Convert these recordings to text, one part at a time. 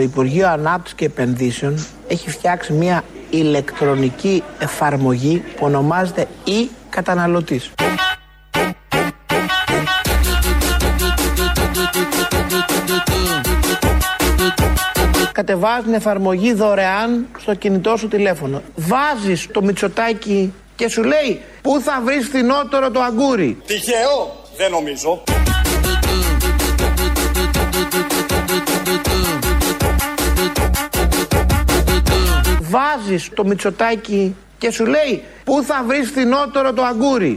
Το Υπουργείο Ανάπτυξης και Επενδύσεων έχει φτιάξει μια ηλεκτρονική εφαρμογή που ονομάζεται e-καταναλωτής. Κατεβάζεις την εφαρμογή δωρεάν στο κινητό σου τηλέφωνο. Βάζεις το μυτσοτάκι και σου λέει πού θα βρεις φθηνότερο το αγκούρι; Τυχαίο, δεν νομίζω. Βάζεις το μυτσοτάκι και σου λέει πού θα βρεις φθηνότερο το αγκούρι.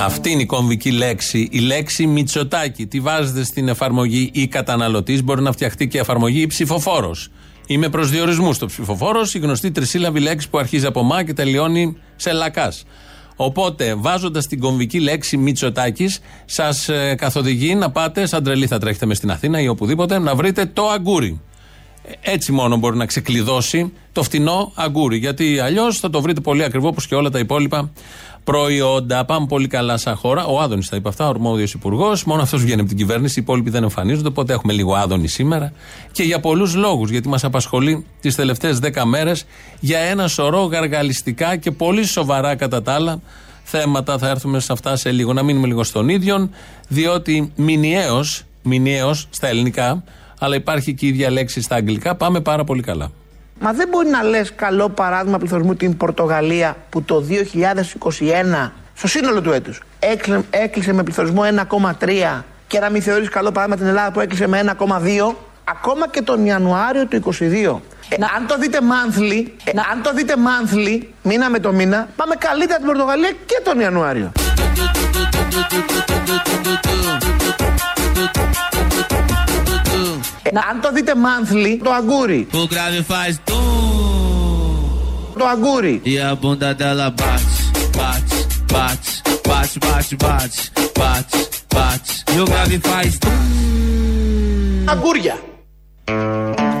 Αυτή είναι η κομβική λέξη. Η λέξη Μητσοτάκη. Τη βάζετε στην εφαρμογή ή καταναλωτής. Μπορεί να φτιαχτεί και εφαρμογή ή ψηφοφόρος. Είμαι προς διορισμούς στο ψηφοφόρος, η γνωστή τρισύλλαβη λέξη που αρχίζει από μα και τελειώνει σε λακάς. Οπότε, βάζοντας την κομβική λέξη Μητσοτάκης, σας ε, καθοδηγεί να πάτε, σαν τρελή θα τρέχετε μες στην Αθήνα ή οπουδήποτε, να βρείτε το αγκούρι. Έτσι μόνο μπορεί να ξεκλειδώσει το φτηνό αγκούρι. Γιατί αλλιώς θα το βρείτε πολύ ακριβό όπως και όλα τα υπόλοιπα προϊόντα. Πάμε πολύ καλά σαν χώρα. Ο Άδωνης τα είπε αυτά, ο αρμόδιος υπουργός. Μόνο αυτός βγαίνει από την κυβέρνηση. Οι υπόλοιποι δεν εμφανίζονται. Οπότε έχουμε λίγο Άδωνη σήμερα. Και για πολλούς λόγους. Γιατί μας απασχολεί τις τελευταίες δέκα μέρες για ένα σωρό γαργαλιστικά και πολύ σοβαρά κατά τα άλλα θέματα. Θα έρθουμε σε αυτά σε λίγο. Να μείνουμε λίγο στον ίδιο, διότι μηνιαίως, μηνιαίως στα ελληνικά, αλλά υπάρχει και η ίδια λέξη στα αγγλικά, πάμε πάρα πολύ καλά. Μα δεν μπορεί να λες καλό παράδειγμα πληθωρισμού την Πορτογαλία που το 2021 στο σύνολο του έτους έκλεισε, έκλεισε με πληθωρισμό 1,3 και να μην θεωρείς καλό παράδειγμα την Ελλάδα που έκλεισε με 1,2 ακόμα και τον Ιανουάριο του 2022. Ε, αν το δείτε monthly, ε, αν το δείτε monthly, μήνα με το μήνα, πάμε καλύτερα την Πορτογαλία και τον Ιανουάριο. Να... Ε, αν το δείτε monthly, το αγκούρι. Που γκράβι φάει το. Το αγκούρι. Η αμπούντα τέλα μπατ, μπατ, μπατ, μπατ, μπατ, μπατ, μπατ, μπατ. Που κράβει το. Αγκούρια.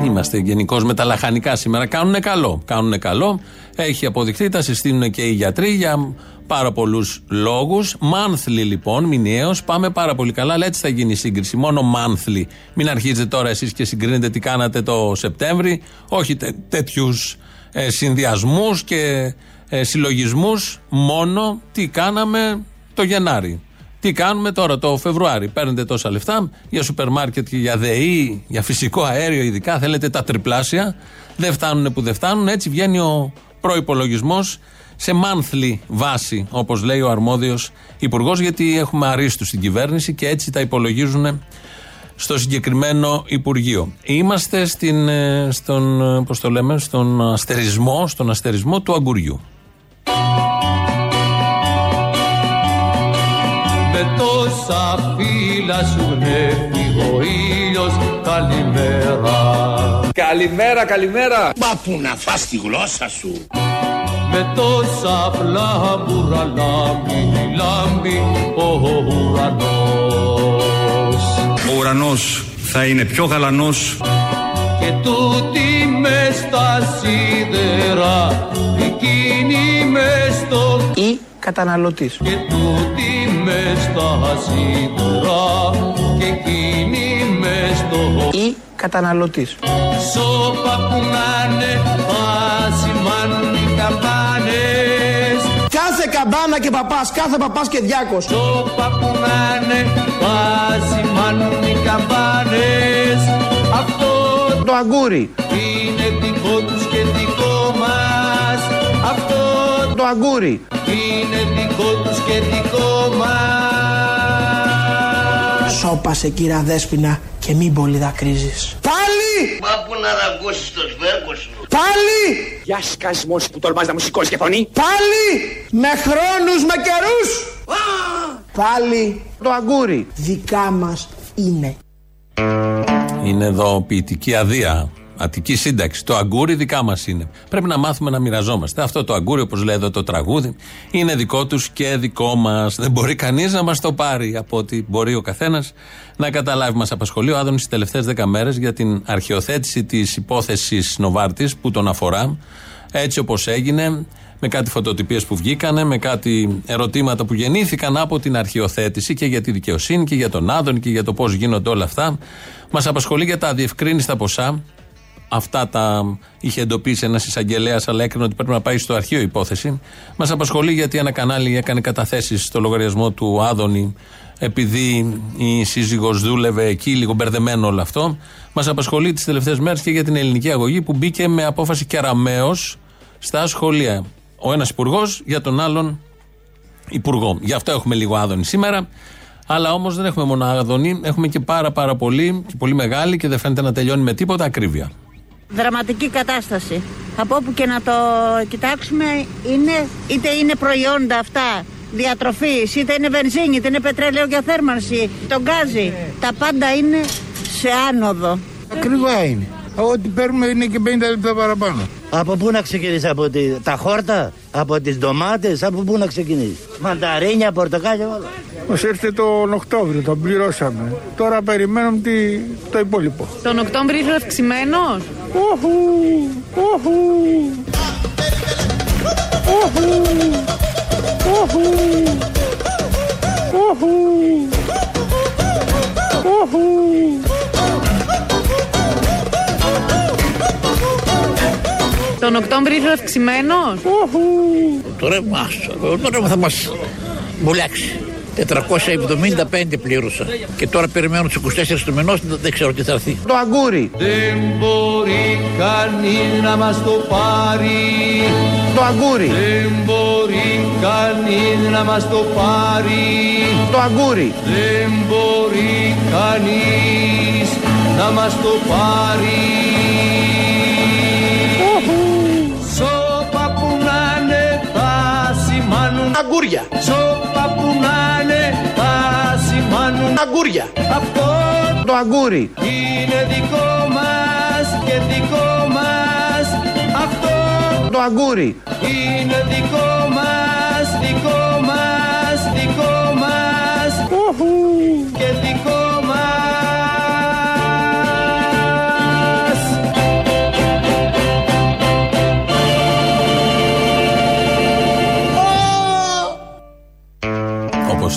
Είμαστε γενικώ με τα λαχανικά σήμερα. Κάνουνε καλό. Κάνουνε καλό. Έχει αποδειχθεί, τα συστήνουν και οι γιατροί για πάρα πολλούς λόγους. Monthly λοιπόν, μηνιαίο, πάμε πάρα πολύ καλά, αλλά έτσι θα γίνει η σύγκριση. Μόνο monthly. Μην αρχίζετε τώρα εσείς και συγκρίνετε τι κάνατε το Σεπτέμβρη. Όχι τέ, τέτοιους ε, συνδυασμούς και ε, συλλογισμούς. Μόνο τι κάναμε το Γενάρη. Τι κάνουμε τώρα το Φεβρουάρι. Παίρνετε τόσα λεφτά για σούπερ μάρκετ και για ΔΕΗ, για φυσικό αέριο ειδικά. Θέλετε τα τριπλάσια. Δεν φτάνουν που δεν φτάνουν. Έτσι βγαίνει ο προπολογισμό σε monthly βάση, όπως λέει ο αρμόδιος υπουργός, γιατί έχουμε αρίστους στην κυβέρνηση και έτσι τα υπολογίζουν στο συγκεκριμένο Υπουργείο. Είμαστε στην, ε, στον, ε, πώς το λέμε, στον αστερισμό, στον αστερισμό του αγκουριού. Με τόσα φύλλα σου γνέφει ο ήλιος. Καλημέρα. Καλημέρα, καλημέρα. Μα που να φας τη γλώσσα σου; Με τόσα φλάμπουρα λάμπει Λάμπει ο ουρανός. Ο ουρανός θα είναι πιο γαλανός. Και τούτη μες στα σίδερα Εκείνη μες στο Ή καταναλωτής. Και τούτη μες στα σίδερα Και εκείνη μες στο Ή καταναλωτής. Σώπα που να είναι θα σημάνουν οι καμπάνες Κάθε καμπάνα και παπάς, κάθε παπάς και διάκος. Σώπα που να είναι θα σημάνουν οι καμπάνες Αυτό Το αγκούρι. είναι δικό τους και Το αγκούρι. είναι δικό τους και δικό μας Σώπασε κύρα Δέσποινα και μην πολύ δακρύζεις. Πάλι! Μα που να δαγκώσεις το σβέρκο σου Πάλι! Γεια σκασμός που τολμάς να μου σηκώσεις και φωνή. Πάλι! Με χρόνους, με καιρούς! Πάλι! Το αγκούρι. Δικά μας είναι. Είναι εδώ ποιητική αδεία. Αττική σύνταξη. Το αγκούρι δικά μας είναι. Πρέπει να μάθουμε να μοιραζόμαστε. Αυτό το αγκούρι, όπως λέει εδώ το τραγούδι, είναι δικό τους και δικό μας. Δεν μπορεί κανείς να μας το πάρει από ό,τι μπορεί ο καθένας να καταλάβει. Μας απασχολεί ο Άδωνης τις τελευταίες δέκα μέρες για την αρχαιοθέτηση της υπόθεσης Νοβάρτης που τον αφορά. Έτσι όπως έγινε, με κάτι φωτοτυπίες που βγήκανε, με κάτι ερωτήματα που γεννήθηκαν από την αρχιοθέτηση και για τη δικαιοσύνη και για τον Άδων και για το πώς γίνονται όλα αυτά. Μας απασχολεί για τα αδιευκρίνηστα ποσά. Αυτά τα είχε εντοπίσει ένας εισαγγελέας, αλλά έκρινε ότι πρέπει να πάει στο αρχείο υπόθεση. Μας απασχολεί γιατί ένα κανάλι έκανε καταθέσεις στο λογαριασμό του Άδωνη, επειδή η σύζυγος δούλευε εκεί, λίγο μπερδεμένο όλο αυτό. Μας απασχολεί τις τελευταίες μέρες και για την ελληνική αγωγή που μπήκε με απόφαση κεραμαίο στα σχολεία. Ο ένας υπουργός για τον άλλον υπουργό. Γι' αυτό έχουμε λίγο Άδωνη σήμερα. Αλλά όμως δεν έχουμε μόνο Άδωνη, έχουμε και πάρα πάρα πολύ και πολύ μεγάλη και δεν φαίνεται να τελειώνει με τίποτα ακρίβεια. Δραματική κατάσταση. Από όπου και να το κοιτάξουμε είναι, είτε είναι προϊόντα αυτά διατροφής, είτε είναι βενζίνη, είτε είναι πετρέλαιο για θέρμανση, το γκάζι. Τα πάντα είναι σε άνοδο. Ακριβά είναι. Ό,τι παίρνουμε είναι και 50 λεπτά παραπάνω. Από πού να ξεκινήσει, από τη, τα χόρτα, από τις ντομάτες, από πού να ξεκινήσεις; Μανταρίνια, πορτοκάλια, όλα. Μας ήρθε τον Οκτώβριο, τον πληρώσαμε. Τώρα περιμένουμε τι, το υπόλοιπο. Τον Οκτώβριο ήρθε αυξημένος. Όχου, όχου, όχου, όχου, όχου, όχου. Τον Οκτώβριο ήρθε αυξημένος. Τώρα μας, τώρα θα μας μπουλάξει. 475 πλήρωσα και τώρα περιμένω τους 24 του μηνός δεν ξέρω τι θα έρθει. Το αγκούρι. Δεν μπορεί κανείς να μας το πάρει Το αγκούρι. Δεν μπορεί κανείς να μας το πάρει Το αγκούρι. Δεν μπορεί κανείς να μας το πάρει Αγκούρια. Σώπα που να είναι θα σημάνουν Αγκούρια. Αυτό Το αγκούρι. είναι δικό μας και δικό μας Αυτό Το αγκούρι. είναι δικό μας, δικό μας,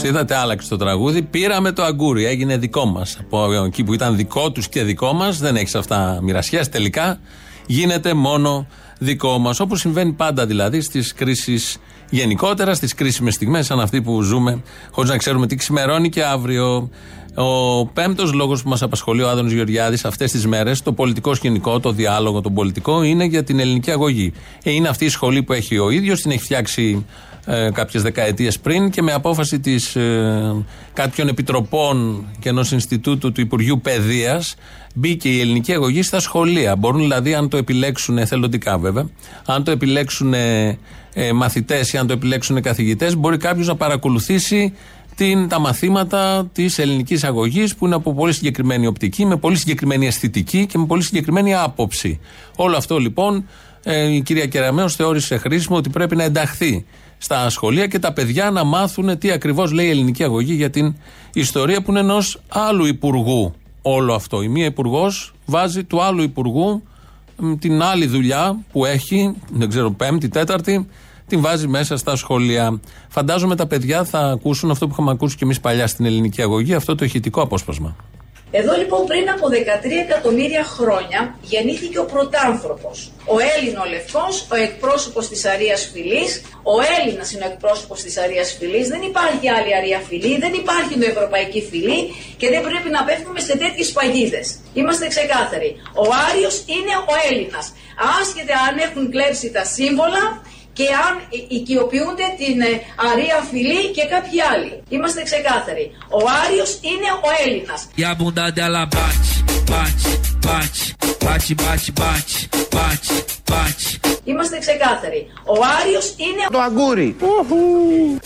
είδατε, άλλαξε το τραγούδι. Πήραμε το αγκούρι, έγινε δικό μας. Από εκεί που ήταν δικό τους και δικό μας, δεν έχεις αυτά μοιρασιάς. Τελικά γίνεται μόνο δικό μας. Όπως συμβαίνει πάντα δηλαδή στις κρίσεις γενικότερα, στις κρίσιμες στιγμές, σαν αυτή που ζούμε, χωρίς να ξέρουμε τι ξημερώνει και αύριο. Ο πέμπτος λόγος που μας απασχολεί ο Άδωνο Γεωργιάδης αυτές τις μέρες, το πολιτικό σκηνικό, το διάλογο, το πολιτικό, είναι για την ελληνική αγωγή. Ε, είναι αυτή η σχολή που έχει ο ίδιος, την έχει φτιάξει ε, κάποιες δεκαετίες πριν και με απόφαση της, ε, κάποιων επιτροπών και ενός Ινστιτούτου του Υπουργείου Παιδείας μπήκε η ελληνική αγωγή στα σχολεία. Μπορούν δηλαδή, αν το επιλέξουν εθελοντικά βέβαια, αν το επιλέξουν ε, ε, μαθητές ή αν το επιλέξουν καθηγητές, μπορεί κάποιος να παρακολουθήσει την, τα μαθήματα της ελληνικής αγωγής που είναι από πολύ συγκεκριμένη οπτική, με πολύ συγκεκριμένη αισθητική και με πολύ συγκεκριμένη άποψη. Όλο αυτό λοιπόν ε, η κυρία Κεραμέως θεώρησε χρήσιμο ότι πρέπει να ενταχθεί στα σχολεία και τα παιδιά να μάθουν τι ακριβώς λέει η ελληνική αγωγή για την ιστορία που είναι ενός άλλου υπουργού όλο αυτό. Η μία υπουργός βάζει του άλλου υπουργού μ, την άλλη δουλειά που έχει, δεν ξέρω, πέμπτη, τέταρτη, την βάζει μέσα στα σχολεία. Φαντάζομαι τα παιδιά θα ακούσουν αυτό που είχαμε ακούσει και εμείς παλιά στην ελληνική αγωγή, αυτό το ηχητικό απόσπασμα. Εδώ λοιπόν πριν από 13 εκατομμύρια χρόνια γεννήθηκε ο πρωτάνθρωπος. Ο Έλληνο λευκός, ο εκπρόσωπος της Αρίας Φυλής, ο Έλληνας είναι ο εκπρόσωπος της Αρίας Φυλής, δεν υπάρχει άλλη Αρία Φυλή, δεν υπάρχει Ευρωπαϊκή Φυλή και δεν πρέπει να πέφτουμε σε τέτοιες παγίδες. Είμαστε ξεκάθαροι. Ο Άριος είναι ο Έλληνας. Άσχετα αν έχουν κλέψει τα σύμβολα και αν οικειοποιούνται την ε, Αρία Φυλή και κάποιοι άλλοι. Είμαστε ξεκάθαροι. Ο Άριος είναι ο Έλληνας. E a bunda dela bate, bate, bate, bate, bate, bate, bate, bate. Είμαστε ξεκάθαροι. Ο Άριος είναι Το αγκούρι.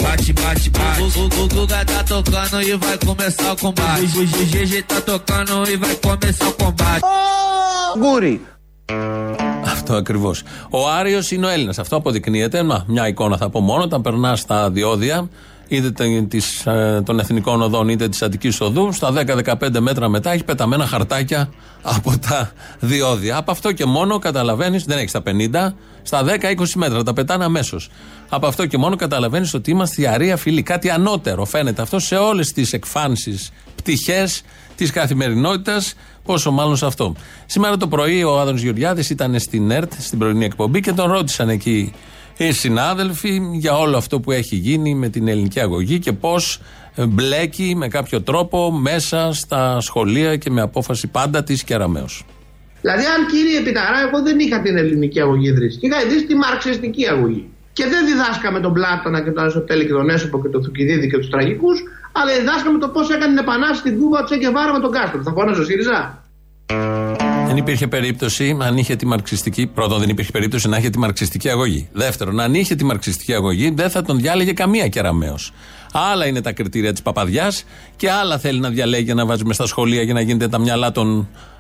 Bate, bate, bate. O, o, o Guga tá tocando e vai começar o combate. O GG tá tocando e vai começar o combate. Αγκούρι. Αυτό ακριβώς. Ο Άριος είναι ο Έλληνας. Αυτό αποδεικνύεται. Μα, μια εικόνα θα πω μόνο. Όταν περνά στα διόδια, είτε τε- της, ε, των εθνικών οδών είτε της Αττικής Οδού, στα 10-15 μέτρα μετά έχει πεταμένα χαρτάκια από τα διόδια. Από αυτό και μόνο καταλαβαίνεις, δεν έχεις στα 50, στα 10-20 μέτρα τα πετάνε αμέσως. Από αυτό και μόνο καταλαβαίνεις ότι είμαστε η αρία φίλοι. Κάτι ανώτερο φαίνεται αυτό σε όλες τις εκφάνσεις, πτυχές της καθημερινότητας, πόσο μάλλον σε αυτό. Σήμερα το πρωί ο Άδωνο Γεωργιάδης ήταν στην ΕΡΤ, στην πρωινή εκπομπή και τον ρώτησαν εκεί οι συνάδελφοι για όλο αυτό που έχει γίνει με την ελληνική αγωγή και πώς μπλέκει με κάποιο τρόπο μέσα στα σχολεία και με απόφαση πάντα της Κεραμαίο. Δηλαδή, αν κύριε Πιταρά, εγώ δεν είχα την ελληνική αγωγή ιδρύσει. Είχα ιδρύσει τη μαρξιστική αγωγή. Και δεν διδάσκαμε τον Πλάτωνα και τον Αριστοτέλη και τον Έσοπο και τον Θουκυδίδη και τους τραγικούς, αλλά διδάσκαμε το πώς έκανε την επανάσταση στην Κούβα του Τσέκεβάρα με τον Κάστρο. Θα φώναζε ο ΣΥΡΙΖΑ; Δεν υπήρχε περίπτωση, αν είχε τη μαρξιστική. Πρώτον, δεν υπήρχε περίπτωση να είχε τη μαρξιστική αγωγή. Δεύτερον, αν είχε τη μαρξιστική αγωγή, δεν θα τον διάλεγε καμία κεραμαίο. Άλλα είναι τα κριτήρια της παπαδιά και άλλα θέλει να διαλέγει για να βάζει μες στα σχολεία για να γίνεται τα μυαλά των ε,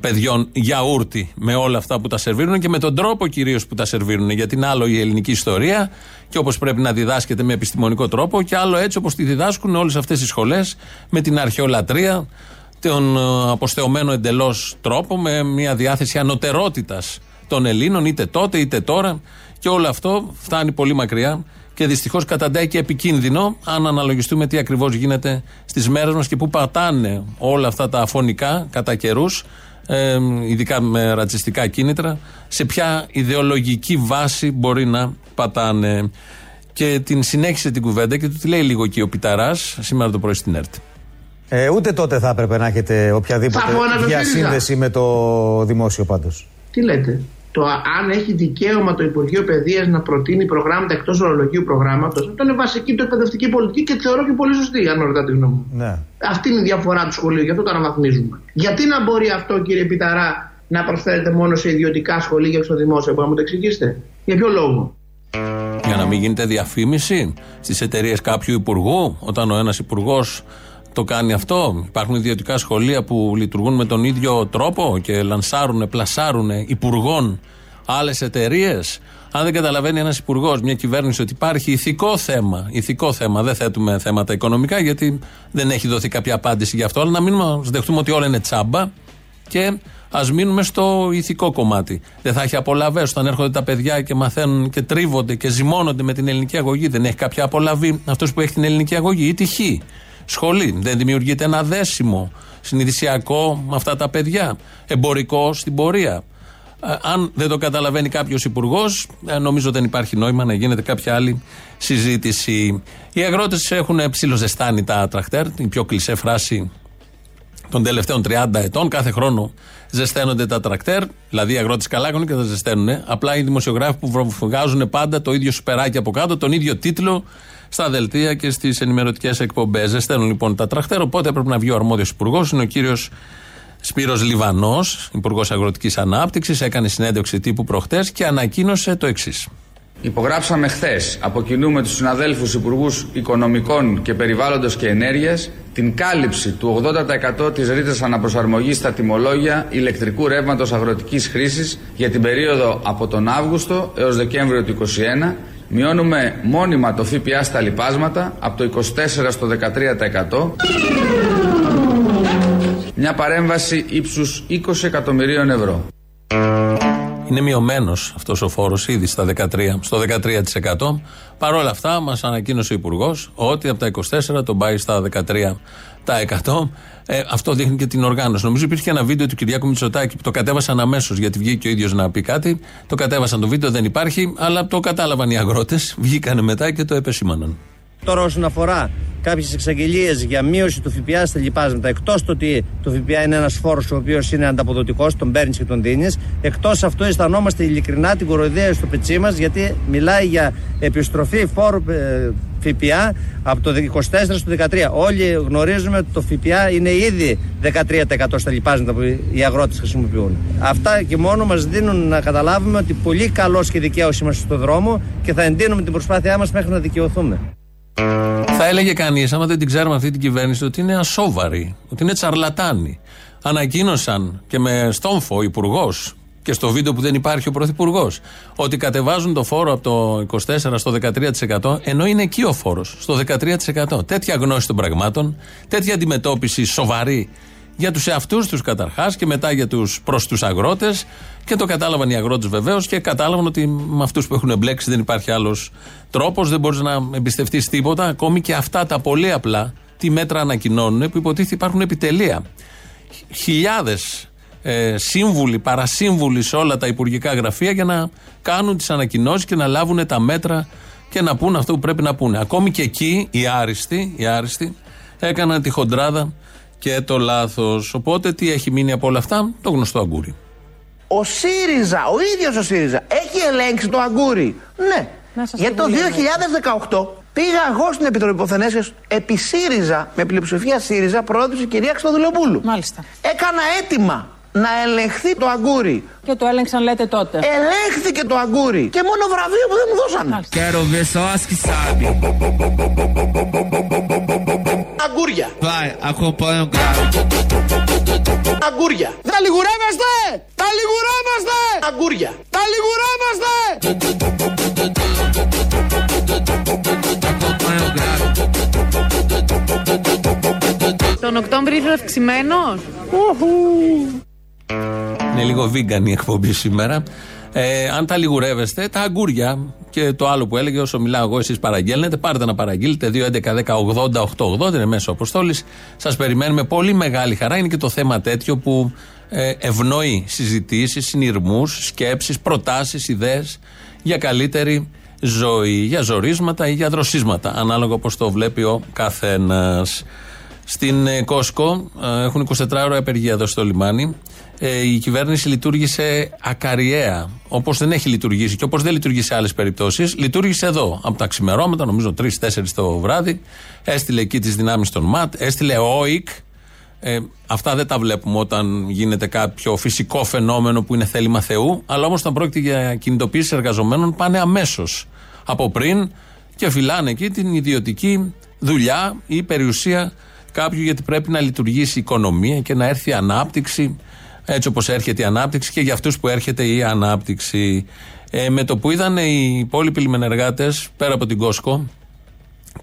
παιδιών γιαούρτι με όλα αυτά που τα σερβίρουν και με τον τρόπο κυρίως που τα σερβίρουν. Γιατί είναι άλλο η ελληνική ιστορία και όπως πρέπει να διδάσκεται με επιστημονικό τρόπο και άλλο έτσι όπως τη διδάσκουν όλες αυτές οι σχολές με την αρχαιολατρεία, τον ε, αποστεωμένο εντελώς τρόπο, με μια διάθεση ανωτερότητας των Ελλήνων, είτε τότε είτε τώρα. Και όλο αυτό φτάνει πολύ μακριά και δυστυχώς καταντάει και επικίνδυνο αν αναλογιστούμε τι ακριβώς γίνεται στις μέρες μας και πού πατάνε όλα αυτά τα αφωνικά κατά καιρούς, ε, ειδικά με ρατσιστικά κίνητρα, σε ποια ιδεολογική βάση μπορεί να πατάνε. Και την συνέχισε την κουβέντα και του τη λέει λίγο και ο Πιταράς σήμερα το πρωί στην ΕΡΤ. Ε, ούτε τότε θα έπρεπε να έχετε οποιαδήποτε Θα φώναζε ο διασύνδεση με το δημόσιο πάντως. Τι λέτε; Το αν έχει δικαίωμα το Υπουργείο Παιδείας να προτείνει προγράμματα εκτός ορολογίου προγράμματος, αυτό είναι βασική του εκπαιδευτική πολιτική και θεωρώ και πολύ σωστή, αν ρωτάτε τη γνώμη μου. Ναι. Αυτή είναι η διαφορά του σχολείου, γι' αυτό το αναβαθμίζουμε. Γιατί να μπορεί αυτό, κύριε Πιταρά, να προσφέρεται μόνο σε ιδιωτικά σχολεία και στο δημόσιο, μπορεί να μου το εξηγήσετε; Για ποιο λόγο; Για να μην γίνεται διαφήμιση στις εταιρείες κάποιου υπουργού, όταν ο ένας υπουργός το κάνει αυτό. Υπάρχουν ιδιωτικά σχολεία που λειτουργούν με τον ίδιο τρόπο και λανσάρουν, πλασάρουν υπουργών άλλες εταιρείες. Αν δεν καταλαβαίνει ένας υπουργός, μια κυβέρνηση ότι υπάρχει ηθικό θέμα, ηθικό θέμα, δεν θέτουμε θέματα οικονομικά γιατί δεν έχει δοθεί κάποια απάντηση γι' αυτό, αλλά να μην μας δεχτούμε ότι όλα είναι τσάμπα και ας μείνουμε στο ηθικό κομμάτι. Δεν θα έχει απολαυές όταν έρχονται τα παιδιά και μαθαίνουν και τρίβονται και ζυμώνονται με την ελληνική αγωγή. Δεν έχει κάποια απολαβή αυτός που έχει την ελληνική αγωγή ή τυχή. Σχολή. Δεν δημιουργείται ένα δέσιμο συνειδησιακό με αυτά τα παιδιά. Εμπορικό στην πορεία. Ε, αν δεν το καταλαβαίνει κάποιος υπουργός, νομίζω δεν υπάρχει νόημα να γίνεται κάποια άλλη συζήτηση. Οι αγρότες έχουν ψιλοζεστάνει τα τραχτέρ. Η πιο κλεισέ φράση των τελευταίων 30 ετών. Κάθε χρόνο ζεσταίνονται τα τρακτέρ. Δηλαδή οι αγρότες καλά κάνουν και τα ζεσταίνουν. Απλά οι δημοσιογράφοι που βγάζουν πάντα το ίδιο σουπεράκι από κάτω, τον ίδιο τίτλο στα δελτία και στις ενημερωτικές εκπομπές. Ζεσταίνουν λοιπόν τα τρακτέρ. Οπότε έπρεπε να βγει ο αρμόδιος υπουργός. Είναι ο κύριος Σπύρος Λιβανός, Υπουργός Αγροτικής Ανάπτυξης. Έκανε συνέντευξη τύπου προχτές και ανακοίνωσε το εξής. Υπογράψαμε χθες από κοινού με τους συναδέλφους Υπουργούς Οικονομικών και Περιβάλλοντος και Ενέργειας την κάλυψη του 80% της ρήτρας αναπροσαρμογής στα τιμολόγια ηλεκτρικού ρεύματος αγροτικής χρήσης για την περίοδο από τον Αύγουστο έως Δεκέμβριο του 2021. Μειώνουμε μόνιμα το ΦΠΑ στα λοιπάσματα από το 24% στο 13%. Μια παρέμβαση ύψους 20 εκατομμυρίων ευρώ. Είναι μειωμένος αυτός ο φόρος ήδη στα 13, στο 13%. Παρ' όλα αυτά, μας ανακοίνωσε ο Υπουργός ότι από τα 24 τον πάει στα 13%. Ε, αυτό δείχνει και την οργάνωση. Νομίζω υπήρχε ένα βίντεο του Κυριάκου Μητσοτάκη που το κατέβασαν αμέσως γιατί βγήκε ο ίδιος να πει κάτι. Το κατέβασαν το βίντεο, δεν υπάρχει, αλλά το κατάλαβαν οι αγρότες. Βγήκαν μετά και το επεσήμαναν. Τώρα, όσον αφορά κάποιες εξαγγελίες για μείωση του ΦΠΑ στα λοιπάσματα, εκτός το ότι το ΦΠΑ είναι ένας φόρος ο οποίος είναι ανταποδοτικός, τον παίρνεις και τον δίνεις, εκτός αυτού αισθανόμαστε ειλικρινά την κοροϊδία στο πετσί μας, γιατί μιλάει για επιστροφή φόρου ε, ΦΠΑ από το 24 στο 13. Όλοι γνωρίζουμε ότι το ΦΠΑ είναι ήδη 13% στα λοιπάσματα που οι αγρότες χρησιμοποιούν. Αυτά και μόνο μας δίνουν να καταλάβουμε ότι πολύ καλός και δικαίω είμαστε στον δρόμο και θα εντείνουμε την προσπάθειά μας μέχρι να δικαιωθούμε. Θα έλεγε κανείς, άμα δεν την ξέρουμε αυτή την κυβέρνηση, ότι είναι ασόβαρη, ότι είναι τσαρλατάνη. Ανακοίνωσαν και με στόμφο ο υπουργός και στο βίντεο που δεν υπάρχει ο Πρωθυπουργός, ότι κατεβάζουν το φόρο από το 24% στο 13% ενώ είναι εκεί ο φόρος, στο 13%. Τέτοια γνώση των πραγμάτων, τέτοια αντιμετώπιση σοβαρή για τους εαυτούς τους καταρχάς και μετά για τους, προς τους αγρότες. Και το κατάλαβαν οι αγρότες βεβαίως και κατάλαβαν ότι με αυτούς που έχουν εμπλέξει δεν υπάρχει άλλος τρόπος, δεν μπορείς να εμπιστευτείς τίποτα. Ακόμη και αυτά τα πολύ απλά, τι μέτρα ανακοινώνουν, που υποτίθεται υπάρχουν επιτελεία. Χιλιάδες ε, σύμβουλοι, παρασύμβουλοι σε όλα τα υπουργικά γραφεία για να κάνουν τις ανακοινώσεις και να λάβουν τα μέτρα και να πούν αυτό που πρέπει να πούνε. Ακόμη και εκεί οι άριστοι, οι άριστοι έκαναν τη χοντράδα και το λάθος. Οπότε τι έχει μείνει από όλα αυτά, το γνωστό αγκούρι. Ο ΣΥΡΙΖΑ, ο ίδιος ο ΣΥΡΙΖΑ, έχει ελέγξει το αγκούρι. Ναι. Γιατί το 2018 πήγα εγώ στην Επιτροπή Υποθενέσεως επί ΣΥΡΙΖΑ, με πλειοψηφία ΣΥΡΙΖΑ, πρόεδρο η κυρία Χρυστοδουλοπούλου. Μάλιστα. Έκανα αίτημα να ελεγχθεί το αγκούρι. Και το έλεγξαν, λέτε τότε. Ελέγχθηκε το αγκούρι. Και μόνο βραβείο που δεν μου δώσανε. Quero ver só as que sabe. Αγκούρια. Vai, acompanha o grau. Αγκούρια. Τα λιγουρεύεστε! Τα λιγουρεύεστε! Αγκούρια. Τα λιγουρεύεστε! Acompanha o grau. Τον Οκτώβρη ήρθε αυξημένο. Είναι λίγο vegan η εκπομπή σήμερα. Ε, αν τα λιγουρεύεστε, τα αγκούρια και το άλλο που έλεγε, όσο μιλάω εγώ, εσείς παραγγέλνετε, πάρτε να παραγγείλετε. 2.11.10.80.880 είναι μέσω αποστόλης. Σας περιμένουμε πολύ μεγάλη χαρά. Είναι και το θέμα τέτοιο που ε, ευνοεί συζητήσεις, συνειρμούς, σκέψεις, προτάσεις, ιδέες για καλύτερη ζωή, για ζορίσματα ή για δροσίσματα, ανάλογα όπως το βλέπει ο καθένας. Στην ε, Κόσκο ε, έχουν 24 ώρα απεργία εδώ στο λιμάνι. Ε, η κυβέρνηση λειτουργήσε ακαριέα, όπως δεν έχει λειτουργήσει και όπως δεν λειτουργεί σε άλλες περιπτώσεις. Λειτουργήσε εδώ, από τα ξημερώματα, νομίζω 3-4 το βράδυ. Έστειλε εκεί τις δυνάμεις των ΜΑΤ, έστειλε ΟΙΚ. Ε, αυτά δεν τα βλέπουμε όταν γίνεται κάποιο φυσικό φαινόμενο που είναι θέλημα Θεού. Αλλά όμως όταν πρόκειται για κινητοποίηση εργαζομένων, πάνε αμέσως από πριν και φυλάνε εκεί την ιδιωτική δουλειά ή περιουσία κάποιου γιατί πρέπει να λειτουργήσει η οικονομία και να έρθει η ανάπτυξη έτσι όπως έρχεται η ανάπτυξη και για αυτούς που έρχεται η ανάπτυξη. Ε, με το που είδαν οι υπόλοιποι λιμενεργάτες πέρα από την Κόσκο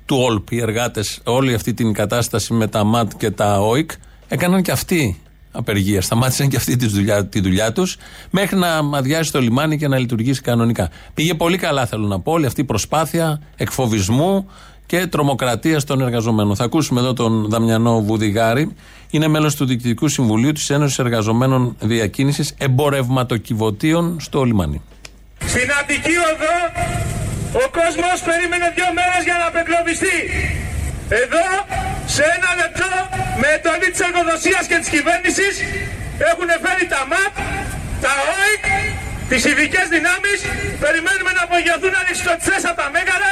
του ΟΛΠ οι εργάτες όλη αυτή την κατάσταση με τα ΜΑΤ και τα ΟΙΚ έκαναν και αυτοί απεργία. Σταμάτησαν και αυτή τη δουλειά, τη δουλειά τους μέχρι να αδειάσει το λιμάνι και να λειτουργήσει κανονικά. Πήγε πολύ καλά, θέλω να πω, όλη αυτή η προσπάθεια εκφοβισμού και τρομοκρατίας των εργαζομένων. Θα ακούσουμε εδώ τον Δαμιανό Βουδιγάρη. Είναι μέλος του Διοικητικού Συμβουλίου της Ένωσης Εργαζομένων Διακίνησης Εμπορευματοκιβωτίων στο λιμάνι. Στην Αττική Οδό ο κόσμος περίμενε δύο μέρες για να απεγκλωβιστεί. Εδώ σε ένα λεπτό με εντολή της εργοδοσίας και της κυβέρνησης έχουν φέρει τα ΜΑΤ, τα ΟΙΚ, τις ειδικές δυνάμεις, περιμένουμε να απογειωθούν ανεξιτοτιστές από τα Μέγαρα,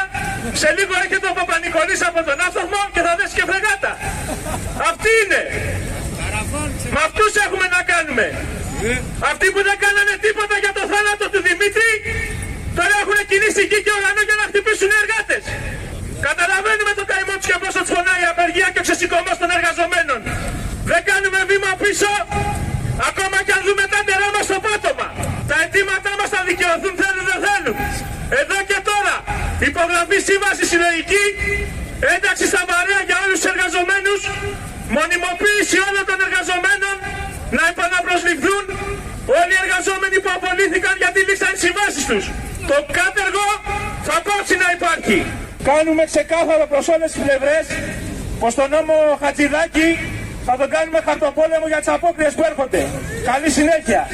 σε λίγο έρχεται ο Παπα-Νικολής από τον Άφθογμο και θα δέσει και φρεγάτα. Αυτοί είναι. Με αυτούς έχουμε να κάνουμε. Αυτοί που δεν κάνανε τίποτα για το θάνατο του Δημήτρη, τώρα έχουν κινήσει γη και ουρανό για να χτυπήσουν οι εργάτες. Καταλαβαίνουμε το καημό τους και πόσο τους φωνάει η απεργία και ο ξεσηκωμός των εργαζομένων. Δεν κάνουμε βήμα πίσω, ακόμα και αν δούμε τα νερά μας στο πάτωμα. Τα αιτήματά μας θα δικαιωθούν θέλουν δεν θέλουν. Εδώ και τώρα, υπογραφή σύμβαση συλλογική, ένταξη στα βαρέα για όλους τους εργαζομένους, μονιμοποίηση όλων των εργαζομένων, να επαναπροσληφθούν όλοι οι εργαζόμενοι που απολύθηκαν γιατί λήξαν οι συμβάσεις τους. Το κάτεργο θα πάψει να υπάρχει. Κάνουμε ξεκάθαρο προς όλες τις πλευρές πως το νόμο Χατζηδάκη θα τον κάνουμε χαρτοπόλεμο για τις απόκριες που έρχονται. Καλή συνέχεια.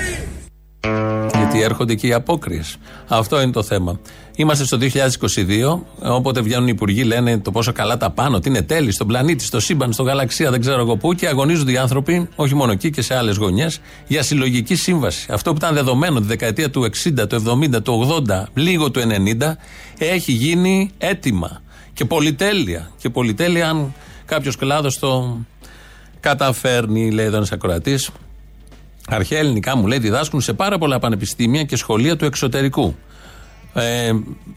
Γιατί έρχονται και οι απόκριες. Αυτό είναι το θέμα. Είμαστε στο 2022, όποτε βγαίνουν οι υπουργοί, λένε το πόσο καλά τα πάνω, ότι είναι τέλει στον πλανήτη, στο σύμπαν, στο γαλαξία, δεν ξέρω εγώ πού, και αγωνίζονται οι άνθρωποι, όχι μόνο εκεί και σε άλλες γωνιές, για συλλογική σύμβαση. Αυτό που ήταν δεδομένο τη δεκαετία του 60, του 70, του 80, λίγο του 90, έχει γίνει έτοιμα. Και πολυτέλεια. Και πολυτέλεια, αν κάποιος κλάδος το καταφέρνει, λέει εδώ ένας ακροατής, Αρχαία ελληνικά μου λέει διδάσκουν σε πάρα πολλά πανεπιστήμια και σχολεία του εξωτερικού. Ε,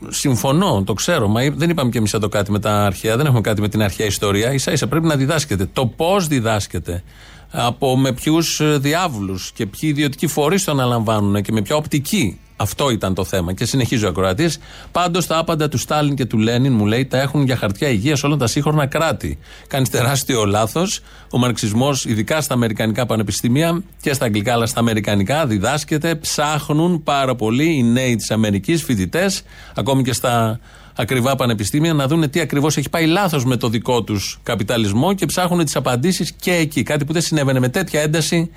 συμφωνώ, το ξέρω, μα δεν είπαμε και εμείς εδώ κάτι με τα αρχαία, δεν έχουμε κάτι με την αρχαία ιστορία. σα ίσα πρέπει να διδάσκεται. Το πώς διδάσκεται, Από με ποιους διάβλους και ποιοι ιδιωτικοί φορείς το αναλαμβάνουν και με ποια οπτική. Αυτό ήταν το θέμα. Και συνεχίζει ο ακροατής. Πάντως τα άπαντα του Στάλιν και του Λένιν, μου λέει, τα έχουν για χαρτιά υγείας όλα τα σύγχρονα κράτη. Κάνεις τεράστιο λάθος. Ο μαρξισμός, ειδικά στα αμερικανικά πανεπιστήμια και στα αγγλικά, αλλά στα αμερικανικά, διδάσκεται. Ψάχνουν πάρα πολύ οι νέοι της Αμερικής, φοιτητές, ακόμη και στα ακριβά πανεπιστήμια, να δουν τι ακριβώς έχει πάει λάθος με το δικό τους καπιταλισμό και ψάχνουν τις απαντήσεις και εκεί. Κάτι που δεν συνέβαινε με τέτοια ένταση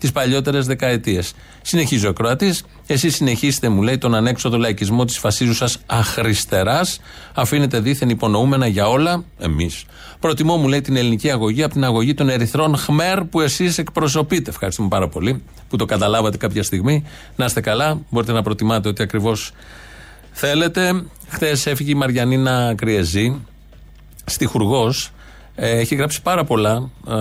τις παλιότερες δεκαετίες. Συνεχίζει ο Κροατής. Εσείς συνεχίστε, μου λέει, τον ανέξοδο λαϊκισμό της φασίζουσας αχρηστεράς. Αφήνετε δίθεν υπονοούμενα για όλα, εμείς. Προτιμώ, μου λέει, την ελληνική αγωγή από την αγωγή των ερυθρών Χμέρ που εσείς εκπροσωπείτε. Ευχαριστούμε πάρα πολύ που το καταλάβατε κάποια στιγμή. Να είστε καλά. Μπορείτε να προτιμάτε ότι ακριβώς θέλετε. Χθες έφυγε η Μαριανίνα Κριεζή, στιχουργός, ε, έχει γράψει πάρα πολλά ε,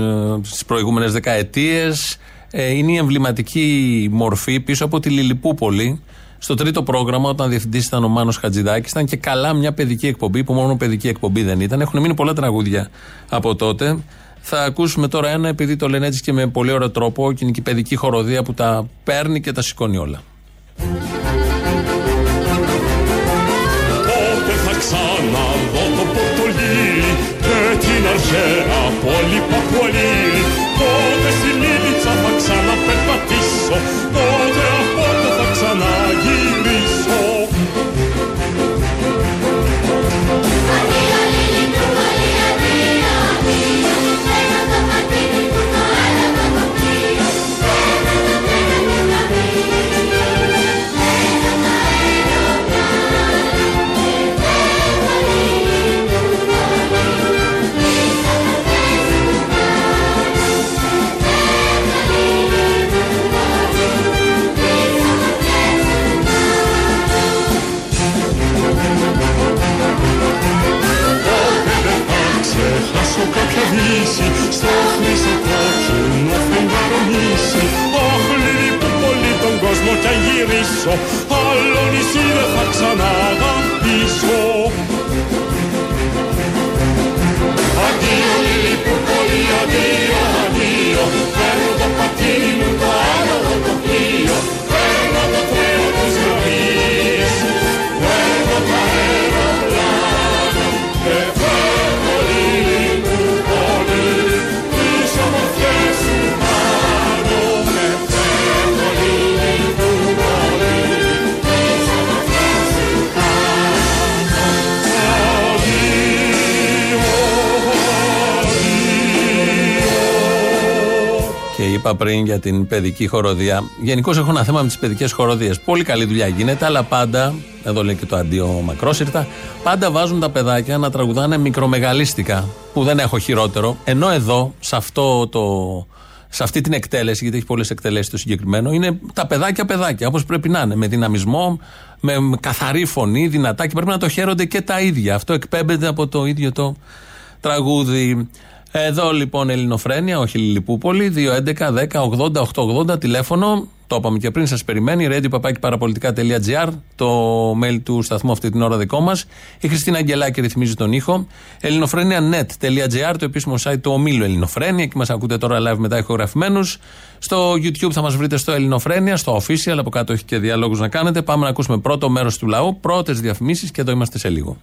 ε, στις προηγούμενες δεκαετίες. Ε, είναι η εμβληματική μορφή πίσω από τη Λιλιπούπολη. Στο τρίτο πρόγραμμα, όταν διευθυντής ήταν ο Μάνος Χατζηδάκης, ήταν και καλά μια παιδική εκπομπή, που μόνο παιδική εκπομπή δεν ήταν. Έχουν μείνει πολλά τραγούδια από τότε. Θα ακούσουμε τώρα ένα, επειδή το λένε έτσι και με πολύ ωραίο τρόπο, και είναι και η παιδική χοροδία που τα παίρνει και τα σηκώνει όλα. Την αρχαία πόλη Παπουαλή Πότε στη Λίλιτσα θα ξαναπερπατήσω κάποια δύση στο χρυσό κόκκινο φεγγαρονίσι Αχ, λυπή πολύ τον κόσμο κι αν γυρίσω άλλο νησί δεν θα ξαναγαπήσω. Αντίο, Λιλιπούπολη, αντίο, αντίο Φέρνω το πατίνι είπα πριν για την παιδική χοροδία. Γενικώς έχω ένα θέμα με τις παιδικές χοροδίες. Πολύ καλή δουλειά γίνεται, αλλά πάντα, εδώ λέει και το αντίο μακρόσυρτα, πάντα βάζουν τα παιδάκια να τραγουδάνε μικρομεγαλίστικα. Που δεν έχω χειρότερο. Ενώ εδώ, σε, αυτό το, σε αυτή την εκτέλεση, γιατί έχει πολλές εκτελέσεις το συγκεκριμένο, είναι τα παιδάκια παιδάκια, όπως πρέπει να είναι. Με δυναμισμό, με καθαρή φωνή, δυνατά και πρέπει να το χαίρονται και τα ίδια. Αυτό εκπέμπεται από το ίδιο το τραγούδι. Εδώ λοιπόν Ελληνοφρένια, όχι Λιλιπούπολη, 2.11.10.80.880 τηλέφωνο. Το είπαμε και πριν, σας περιμένει. radio.parapolitica.gr, το mail του σταθμού αυτή την ώρα δικό μας. Η Χριστίνα Αγγελάκη ρυθμίζει τον ήχο. ελληνοφρένια.net.gr, το επίσημο site του ομίλου Ελληνοφρένια. Εκεί μας ακούτε τώρα live μετά ηχογραφημένους. Στο YouTube θα μας βρείτε στο Ελληνοφρένια, στο official. Από κάτω έχει και διαλόγους να κάνετε. Πάμε να ακούσουμε πρώτο μέρος του λαού, πρώτες διαφημίσεις και εδώ είμαστε σε λίγο.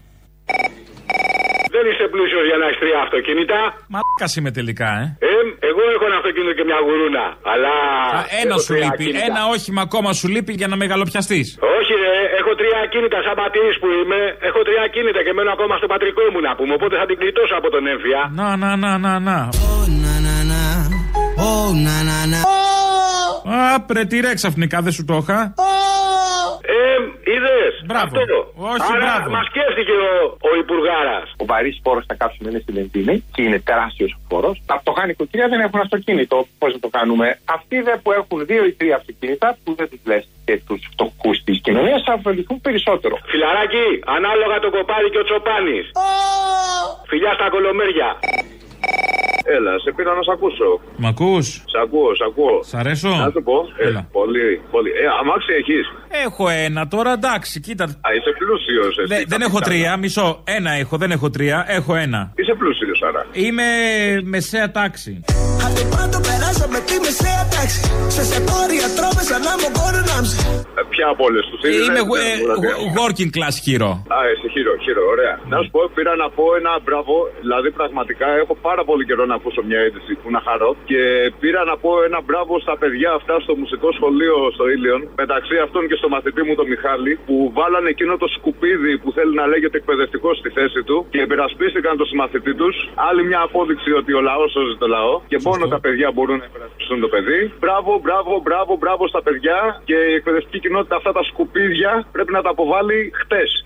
Δεν είσαι πλούσιος για να έχεις τρία αυτοκίνητα. Μαλάκα είμαι τελικά, ε. Ε, εγώ έχω ένα αυτοκίνητο και μια γουρούνα. Αλλά. Α, ένα έχω σου τρία λείπει. ακίνητα. Ένα όχημα ακόμα σου λείπει για να μεγαλοπιαστείς. Όχι, ρε, έχω τρία ακίνητα. Σαν πατήρη που είμαι, έχω τρία ακίνητα και μένω ακόμα στο πατρικό μου να πούμε. Οπότε θα την κλειτώσω από τον έμφυα. Να, να, να, να, να. Α, πρε, τι ρε ξαφνικά δεν σου το είχα. Ε, είδε. Μπράβο. Αυτό. Όχι, Άρα, μπράβο. Μας σκέφτηκε ο, ο Υπουργάρας. Ο βαρύ φόρος θα κάψουμε είναι στη βενζίνη και είναι τεράστιος ο φόρος. Τα φτωχά νοικοκυριά δεν έχουν αυτοκίνητο. Πώς θα το κάνουμε. Αυτοί δε που έχουν δύο ή τρία αυτοκίνητα, που δεν τους λες και τους φτωχούς της κοινωνίας, θα ωφεληθούν περισσότερο. Φιλαράκι, ανάλογα το κοπάδι και ο Τσοπάνης. Φιλιά στα κολομέρια. Έλα, σε πήρα να σε ακούσω. Μ' ακούς; Σε ακούω, σε ακούω. Σ' αρέσω; Να σου πω. Ε, Έλα. πολύ, πολύ. Ε, αμάξι έχεις. Έχω ένα τώρα, εντάξει, κοίτα. Α, είσαι πλούσιος. Δε- δεν έχω τρία, μισό. Ένα έχω, δεν έχω τρία, έχω ένα. Είσαι πλούσιος, άρα. Είμαι μεσαία τάξη. Από πάντο περάσαμε τη μεσαία τάξη. Σε σετόρια τρώμε σαν να μου κόρναμψ. Ε, ποια από όλες τους Είμαι ε, working class hero. Α, εσύ χείρο, χείρο, ωραία. Να σου πω, πήρα να πω ένα μπράβο. Δηλαδή, πραγματικά έχω πάρα πολύ καιρό να ακούσω μια είδηση που να χαρώ. Και πήρα να πω ένα μπράβο στα παιδιά αυτά στο μουσικό σχολείο στο Ήλιον. Μεταξύ αυτών και στο μαθητή μου τον Μιχάλη. Που βάλανε εκείνο το σκουπίδι που θέλει να λέγεται εκπαιδευτικός στη θέση του. Και υπερασπίστηκαν το συμμαθητή τους. Άλλη μια απόδειξη ότι ο λαός σώζει το λαό. Και μόνο τα παιδιά μπορούν να υπερασπιστούν το παιδί. Μπράβο, μπράβο, μπράβο, μπράβο στα παιδιά. Και η εκπαιδευτική κοινότητα αυτά τα σκουπίδια πρέπει να τα αποβάλει χτες.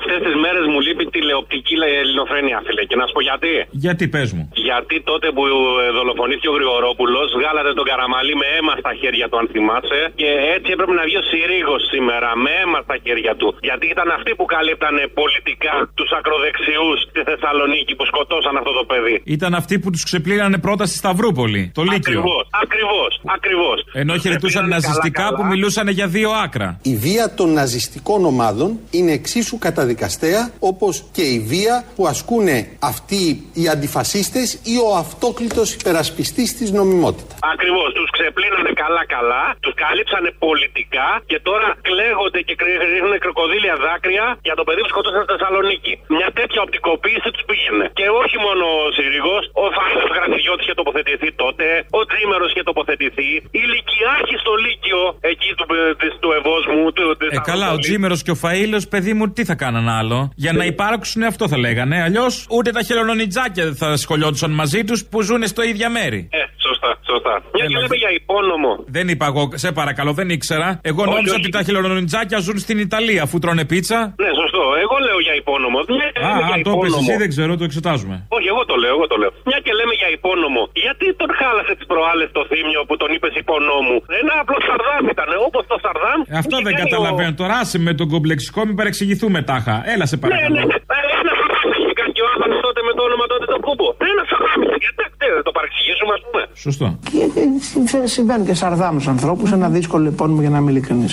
Αυτές τις μέρες μου λείπει τηλεοπτική ελληνοφρένεια, φίλε. Και να σου πω γιατί. Γιατί πες μου. Γιατί τότε που ε, δολοφονήθηκε ο Γρηγορόπουλος, βγάλατε τον Καραμαλή με αίμα στα χέρια του, αν θυμάσαι. Και έτσι έπρεπε να βγει ο Συρίγος σήμερα με αίμα στα χέρια του. Γιατί ήταν αυτοί που καλύπτανε πολιτικά τους ακροδεξιούς στη Θεσσαλονίκη που σκοτώσαν αυτό το παιδί. Ήταν αυτοί που τους ξεπλήρανε πρώτα στη Σταυρούπολη, το Λύκειο. Ακριβώς, ακριβώς, ακριβώς. Ενώ χαιρετούσαν ναζιστικά που μιλούσαν για δύο άκρα. Η βία των ναζιστικών ομάδων είναι εξίσου καταδικαστέα όπως και η βία που ασκούν αυτοί οι αντιφασίστες ή ο αυτόκλητος υπερασπιστής της νομιμότητας. Ακριβώς. Τους ξεπλύνανε καλά-καλά, τους καλύψανε πολιτικά και τώρα κλαίγονται και κρύ- ρίχνουν κροκοδίλια δάκρυα για το παιδί που σκοτώσαν στη Θεσσαλονίκη. Μια τέτοια οπτικοποίηση τους πήγαινε. Και όχι μόνο ο Συρίγο, ο Φάνο Γραφειώτη είχε τοποθετηθεί τότε, ο Τζίμερο είχε τοποθετηθεί, η Λυκειάρχη στο Λύκειο εκεί του, της- του Ευόσμου. Του, της Ε, καλά, ο Τζίμερος και ο Φαήλο, παιδί μου, τι θα κάναν άλλο. Για να υπάρξουν αυτό θα λέγανε. Αλλιώς ούτε τα χελονονιτζάκια δεν θα σχολιόντουσαν μαζί τους που ζουν στο ίδια μέρη. Ε, σωστά, σωστά. Μια και λέμε για υπόνομο. Δεν είπα εγώ, σε παρακαλώ, δεν ήξερα. Εγώ Όχι, νόμιζα όχι. ότι τα χελονονιτζάκια ζουν στην Ιταλία αφού τρώνε πίτσα. Ναι, σωστό. Εγώ λέω για υπόνομο. Μια και Α, λέμε α, για το πες υπόνομο. εσύ, δεν ξέρω, το εξετάζουμε. Όχι, εγώ το λέω, εγώ το λέω. Μια και λέμε για υπόνομο. Γιατί τον χάλασε τις προάλλες το θύμιο που τον είπες υπονόμου; Ένα απλό Σαρδάμ ήταν, όπως το Σαρδάμ. Ε, Αυτό είχε δεν κάνει ο- καταλαβαίνω. Τώρα άσε με τον κομπλεξικό, μην παρεξηγηθούμε τάχα. Έλα σε Ναι, παρακαλώ. ναι. Ε, Ένα Σαρδάμ είχε κάνει και ο Άδωνη τότε με το όνομα τότε το κούμπο. Ένα Σαρδάμ είχε. Γιατί δεν το παρεξηγήσουμε, ας πούμε. Σωστό. Και συμβα- συμβαίνουν και σαρδάμους ανθρώπους, ένα δύσκολο επώνυμο για να είμαι ειλικρινής.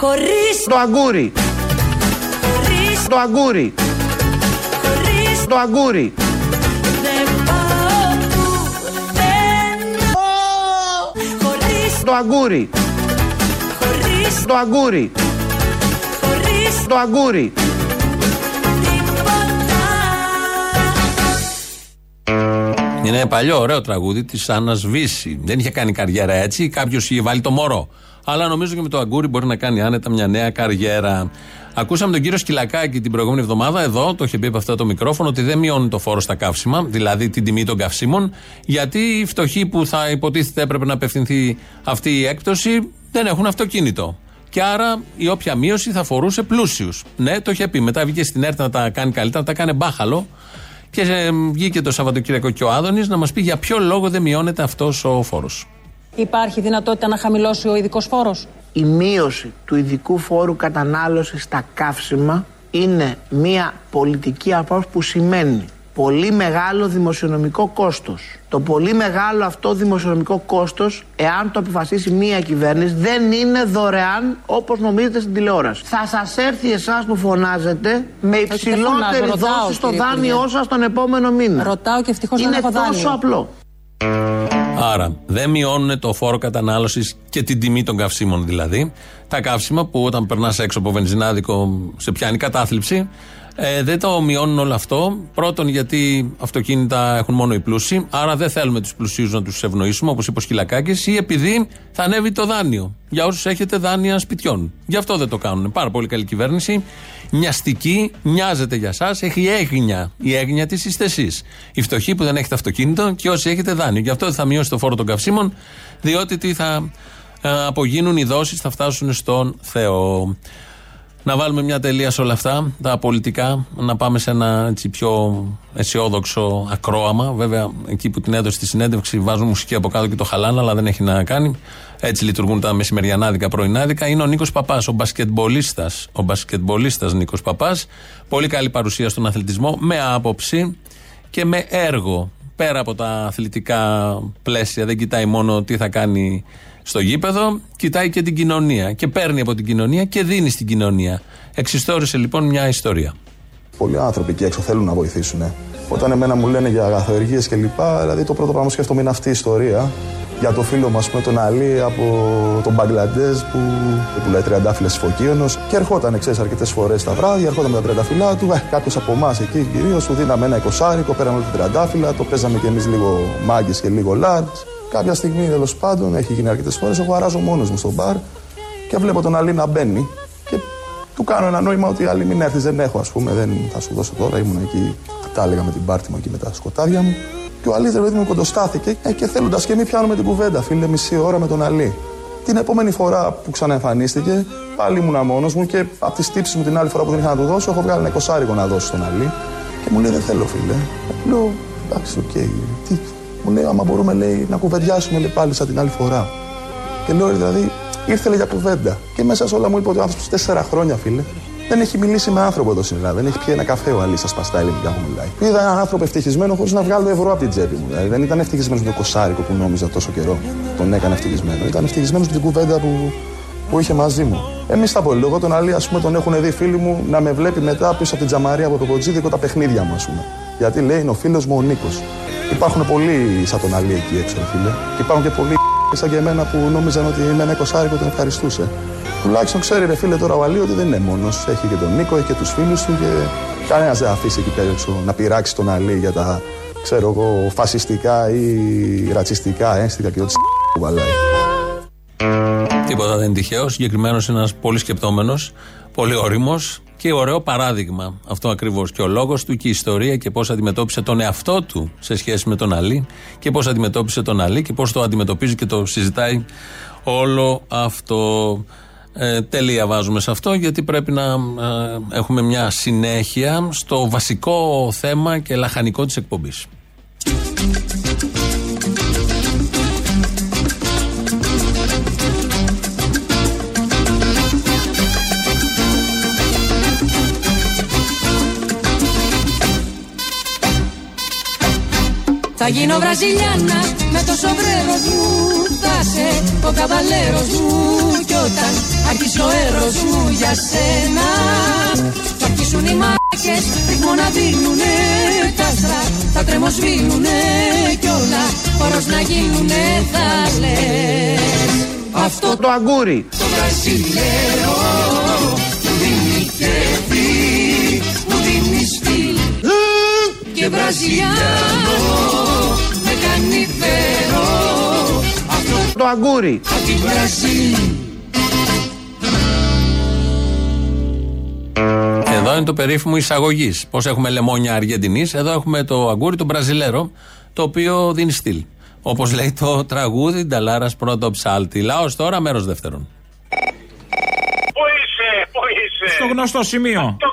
Χωρίς Το αγκούρι, Χωρίς το αγκούρι, Χωρίς το αγκούρι. Δεν πάω πουθενά Χωρίς Το αγκούρι, Χωρίς το αγκούρι, Χωρίς το αγκούρι. Είναι παλιό, ωραίο τραγούδι της Άννας Βύση. Δεν είχε κάνει καριέρα έτσι. Κάποιος είχε βάλει το μωρό. Αλλά νομίζω και με το αγκούρι μπορεί να κάνει άνετα μια νέα καριέρα. Ακούσαμε τον κύριο Σκυλακάκη την προηγούμενη εβδομάδα εδώ, το είχε πει από αυτό το μικρόφωνο, ότι δεν μειώνει το φόρο στα καύσιμα, δηλαδή την τιμή των καυσίμων, γιατί οι φτωχοί που θα υποτίθεται έπρεπε να απευθυνθεί αυτή η έκπτωση δεν έχουν αυτοκίνητο. Και άρα η όποια μείωση θα φορούσε πλούσιους. Ναι, το είχε πει. Μετά βγήκε στην ΕΡΤ να τα κάνει καλύτερα, να τα κάνει μπάχαλο. Και ε, βγήκε το Σαββατοκύριακο και ο Άδωνης να μας πει για ποιο λόγο δεν μειώνεται αυτός ο φόρος. Υπάρχει δυνατότητα να χαμηλώσει ο ειδικός φόρος; Η μείωση του ειδικού φόρου κατανάλωσης στα καύσιμα είναι μια πολιτική απόφαση που σημαίνει πολύ μεγάλο δημοσιονομικό κόστος. Το πολύ μεγάλο αυτό δημοσιονομικό κόστος, εάν το αποφασίσει μία κυβέρνηση, δεν είναι δωρεάν όπως νομίζετε στην τηλεόραση. Θα σας έρθει εσάς που φωνάζετε με δεν φωνάζω, υψηλότερη ρωτάω, δόση στο κύριε δάνειό Υπουργέ. σας τον επόμενο μήνα. Ρωτάω και ευτυχώς δεν Είναι έχω δάνειο. τόσο απλό. Άρα δεν μειώνουν το φόρο κατανάλωσης και την τιμή των καυσίμων δηλαδή. Τα καύσιμα που όταν περνάς έξω από βενζινάδικο σε πιάνει κατάθλιψη. Ε, δεν το μειώνουν όλο αυτό. Πρώτον, γιατί αυτοκίνητα έχουν μόνο οι πλούσιοι, άρα δεν θέλουμε τους πλουσίους να τους ευνοήσουμε, όπως είπε ο Σκυλακάκης, ή επειδή θα ανέβει το δάνειο. Για όσους έχετε δάνεια σπιτιών. Γι' αυτό δεν το κάνουν. Πάρα πολύ καλή κυβέρνηση. Νοιαστική, νοιάζεται για εσά, έχει έγνοια. Η έγνοια της είστε εσείς. Οι φτωχοί που δεν έχετε αυτοκίνητο και όσοι έχετε δάνειο. Γι' αυτό δεν θα μειώσει το φόρο των καυσίμων, διότι τι θα ε, απογίνουν οι δόσεις, θα φτάσουν στον Θεό. Να βάλουμε μια τελεία σε όλα αυτά, τα πολιτικά, να πάμε σε ένα έτσι, πιο αισιόδοξο ακρόαμα. Βέβαια, εκεί που την έδωσε τη συνέντευξη βάζουν μουσική από κάτω και το χαλάνε, αλλά δεν έχει να κάνει. Έτσι λειτουργούν τα μεσημεριανάδικα πρωινάδικα. Είναι ο Νίκος Παπάς, ο μπασκετμπολίστας. Ο μπασκετμπολίστας Νίκος Παπάς. Πολύ καλή παρουσία στον αθλητισμό, με άποψη και με έργο. Πέρα από τα αθλητικά πλαίσια, δεν κοιτάει μόνο τι θα κάνει στο γήπεδο, κοιτάει και την κοινωνία. Και παίρνει από την κοινωνία και δίνει στην κοινωνία. Εξιστόρισε λοιπόν μια ιστορία. Πολλοί άνθρωποι εκεί έξω θέλουν να βοηθήσουν. Όταν εμένα μου λένε για αγαθοεργίες κλπ., δηλαδή το πρώτο πράγμα που σκέφτομαι είναι αυτή η ιστορία. Για το φίλο μα, τον Αλή από τον Μπαγκλαντές που πουλάει τριαντάφυλλα Φωκίωνο και ερχόταν, ξέρεις, αρκετές φορές τα βράδια, ερχόταν με τα τριαντάφυλλά του. Ε, Κάποιος από εμάς εκεί κυρίως του δίναμε ένα εικοσάρικο, πέραμε τα τριαντάφυλλα, το παίζαμε κι εμείς λίγο μάγκες και λίγο λάρτς. Κάποια στιγμή τέλος πάντων, έχει γίνει αρκετές φορές, εγώ αράζω μόνος μου στο μπαρ και βλέπω τον Αλή να μπαίνει και του κάνω ένα νόημα ότι άλλη μην έρθεις, δεν έχω ας πούμε, δεν θα σου δώσω τώρα. Ήμουν εκεί, τα έλεγα με την πάρτι μου εκεί με τα σκοτάδια μου. Και ο Αλής ρε παιδί μου κοντοστάθηκε ε, και θέλοντας και μη πιάνουμε την κουβέντα, φίλε, μισή ώρα με τον Αλή. Την επόμενη φορά που ξαναεμφανίστηκε, πάλι ήμουν μόνος μου και από τις τύψεις μου την άλλη φορά που δεν είχα να του δώσω, έχω βγάλει ένα εικοσάρικο να δώσω στον Αλή. Και μου λέει δεν θέλω, φίλε. Ε, Λέω εντάξει, οκ. Τι, μου λέει, άμα μπορούμε λέει, να κουβεντιάσουμε λέει, πάλι σαν την άλλη φορά. Και λέω, δηλαδή, ήρθε λέει, για κουβέντα. Και μέσα σε όλα μου είπε ότι ο άνθρωπος τέσσερα χρόνια, φίλε, δεν έχει μιλήσει με άνθρωπο εδώ στην Ελλάδα. Δεν έχει πιει ένα καφέ ο Αλής, σπαστά ελληνικά που μιλάει. Είδα έναν άνθρωπο ευτυχισμένο χωρίς να βγάλω ευρώ από την τσέπη μου. Δηλαδή, δεν ήταν ευτυχισμένος με το κοσάρικο που νόμιζα τόσο καιρό. Τον έκανε ευτυχισμένο. Ήταν ευτυχισμένος με την κουβέντα που, που είχε μαζί μου. Εμείς τα πολύ. Εγώ τον Αλή, ας πούμε, τον έχουν δει φίλοι μου να με βλέπει μετά πίσω από την τζαμαρία από το κοτζίδικο τα παιχνίδια μου, ας πούμε. Γιατί λέει είναι ο φίλος μου ο Νίκος. Υπάρχουν πολλοί σαν τον Αλή εκεί έξω, ρε φίλε. Και υπάρχουν και πολλοί σαν και εμένα που νόμιζαν ότι με ένα εικοσάρικο τον ευχαριστούσε. Τουλάχιστον ξέρει, ρε φίλε, τώρα ο Αλή ότι δεν είναι μόνος. Έχει και τον Νίκο, έχει και τους φίλους του και κανένας δεν θα αφήσει εκεί πέρα έξω να πειράξει τον Αλή για τα ξέρω εγώ, φασιστικά ή ρατσιστικά ένστικα και ό,τι που βαλάει. Τίποτα δεν είναι τυχαίος. Συγκεκριμένος είναι ένας πολύ σκεπτόμενος, πολύ όριμο και ωραίο παράδειγμα. Αυτό ακριβώς. Και ο λόγος του και η ιστορία και πώς αντιμετώπισε τον εαυτό του σε σχέση με τον Αλή και πώς αντιμετώπισε τον Αλή και πώς το αντιμετωπίζει και το συζητάει όλο αυτό. Ε, τελεία βάζουμε σε αυτό γιατί πρέπει να ε, έχουμε μια συνέχεια στο βασικό θέμα και λαχανικό της εκπομπής. Θα γίνω Βραζιλιάνα με το σοβρέρος μου Θα σε ο καβαλέρος μου Κι όταν αρχίσει ο έρος μου για σένα. Θα αρχίσουν οι μάκες ρυθμό να δίνουνε Τα άστρα θα τρεμοσβήνουνε Κι όλα χώρος να γίνουνε θα λες. Αυτό το αγκούρι. Το Βραζιλέρο και Βραζιλιάνο με κάνει φέρο αυτό το αγκούρι από την Βραζίλ Εδώ είναι το περίφημο εισαγωγής. Πώς έχουμε λεμόνια Αργεντινής, εδώ έχουμε το αγκούρι, τον Μπραζιλέρο, το οποίο δίνει στυλ. Όπως λέει το τραγούδι Νταλάρας πρώτο ψάλτη. Λαός τώρα, μέρος δεύτερον. Πού είσαι, πού είσαι; Στο γνωστό σημείο. Το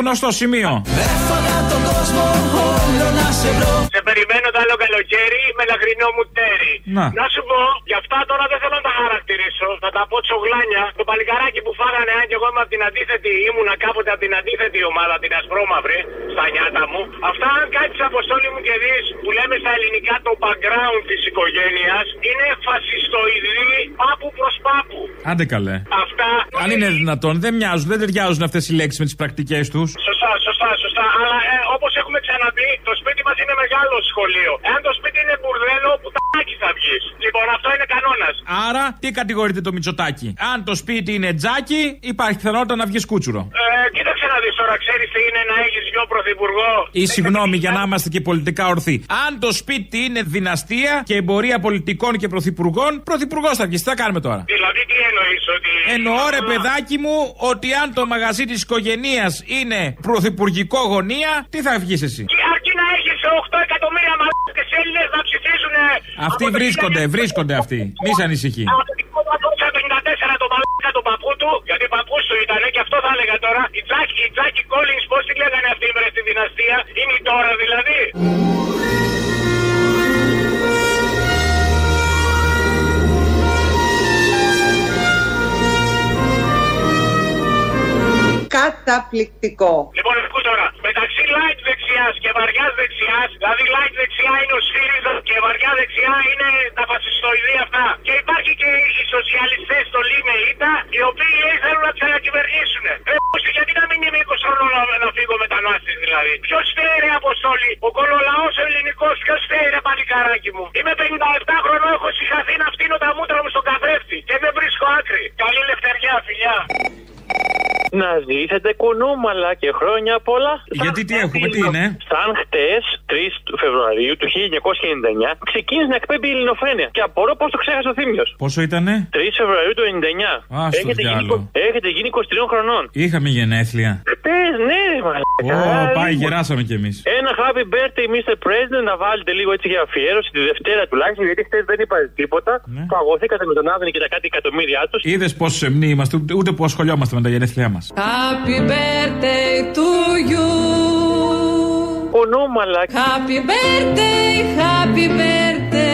γνωστό σημείο. Έφαγα τον κόσμο όλο να σε βρω Σε περιμένω το άλλο καλοκαίρι με λαχρινό μου τέρι. Να. σου πω, γι' αυτά τώρα δεν θέλω να τα χαρακτηρίσω. Θα τα πω τσογλάνια. Το παλικαράκι που φάγανε, αν και εγώ είμαι από την αντίθετη, ήμουνα κάποτε από την αντίθετη ομάδα, την ασπρόμαυρη, στα νιάτα μου. Αυτά, αν κάτσεις αποστόλη μου και δεις που λέμε στα ελληνικά το background της οικογένειας, είναι φασιστοειδή πάπου προς πάπου. Άντε καλέ. Αυτά. Αν είναι δυνατόν, δεν μοιάζουν, δεν ταιριάζουν αυτές οι λέξεις με τις πρακτικές τους. Σωστά, σωστά, σωστά. Αλλά ε, όπως έχουμε ξαναπεί, το σπίτι μας είναι μεγάλο σχολείο. Εάν το σπίτι είναι μπουρδέλο, που θα βγεις. Λοιπόν, αυτό είναι κανόνας. Άρα, τι κατηγορείται το Μητσοτάκι; Αν το σπίτι είναι τζάκι, υπάρχει πιθανότητα να βγεις κούτσουρο. Ε, κοίταξε να δεις τώρα, ξέρεις τι είναι να έχεις δυο πρωθυπουργό; Ή συγγνώμη για να είμαστε και πολιτικά ορθοί. Αν το σπίτι είναι δυναστεία και εμπορία πολιτικών και πρωθυπουργών, πρωθυπουργός θα βγεις. Τι θα κάνουμε τώρα; Δηλαδή, τι εννοείς ότι. Εννοώ ρε παιδάκι μου ότι αν το μαγαζί της οικογένεια είναι πρωθυπουργικό γωνία, τι θα βγεις εσύ; Και αρκεί να έχεις 8 εκατομμύρια μαλάκες Έλληνες να ψηφίσουν. Αυτοί βρίσκονται, βρίσκονται αυτοί. Μη σε ανησυχεί. Από το 1954 το μαλάκα του παππού του, γιατί παππούς του ήταν και αυτό θα έλεγα τώρα. Η Τζάκη, η Τζάκη Κόλλιν, πώς τη λέγανε αυτή η στη δυναστεία, είναι η τώρα δηλαδή. Καταπληκτικό. Λοιπόν, ακού τώρα. Μεταξύ light δεξιάς και βαριά δεξιάς, δηλαδή light δεξιά είναι ο ΣΥΡΙΖΑ και βαριά δεξιά είναι τα φασιστοειδή αυτά. Και υπάρχει και οι σοσιαλιστές στο ΛΥΜΕ ΙΤΑ, οι οποίοι λέει θέλουν να ξανακυβερνήσουν. Ε, πώς, γιατί να μην είμαι 20 χρόνων να, να φύγω μετανάστη δηλαδή. Ποιος φταίει ρε Αποστόλη, ο κολολαός ελληνικός, ποιος φταίει ρε παλικάράκι μου; Είμαι 57 χρονών, έχω συγχαθεί να φτύνω τα μούτρα μου στον καθρέφτη και δεν βρίσκω άκρη. Καλή λευτεριά, φιλιά. Να ζήσετε κουνούμαλα και χρόνια πολλά. Γιατί τι έχουμε, τι είναι; Σαν χτες, 3 του Φεβρουαρίου του 1999, ξεκίνησε να εκπέμπει η ελληνοφρένεια. Και απορώ πώς το ξέχασε ο Θήμιος. Πόσο ήτανε; 3 Φεβρουαρίου του 99. Α, στο έχετε, γίνει, διάλογο. έχετε γίνει 23 χρονών. Είχαμε γενέθλια. Χτε, ναι, ρε μαλάκα. Ω, πάει, γεράσαμε κι εμείς. Ένα happy birthday, Mr. President, να βάλετε λίγο έτσι για αφιέρωση τη Δευτέρα τουλάχιστον, γιατί χθες δεν είπατε τίποτα. Ναι. Παγωθήκατε με τον Άδωνη και τα κάτι εκατομμύρια τους. Είδες πόσο σεμνοί είμαστε, ούτε- ούτε που ασχολιόμαστε με τα γενέθλιά μας. Happy birthday to you. Κουνούμαλα. Happy birthday, happy birthday.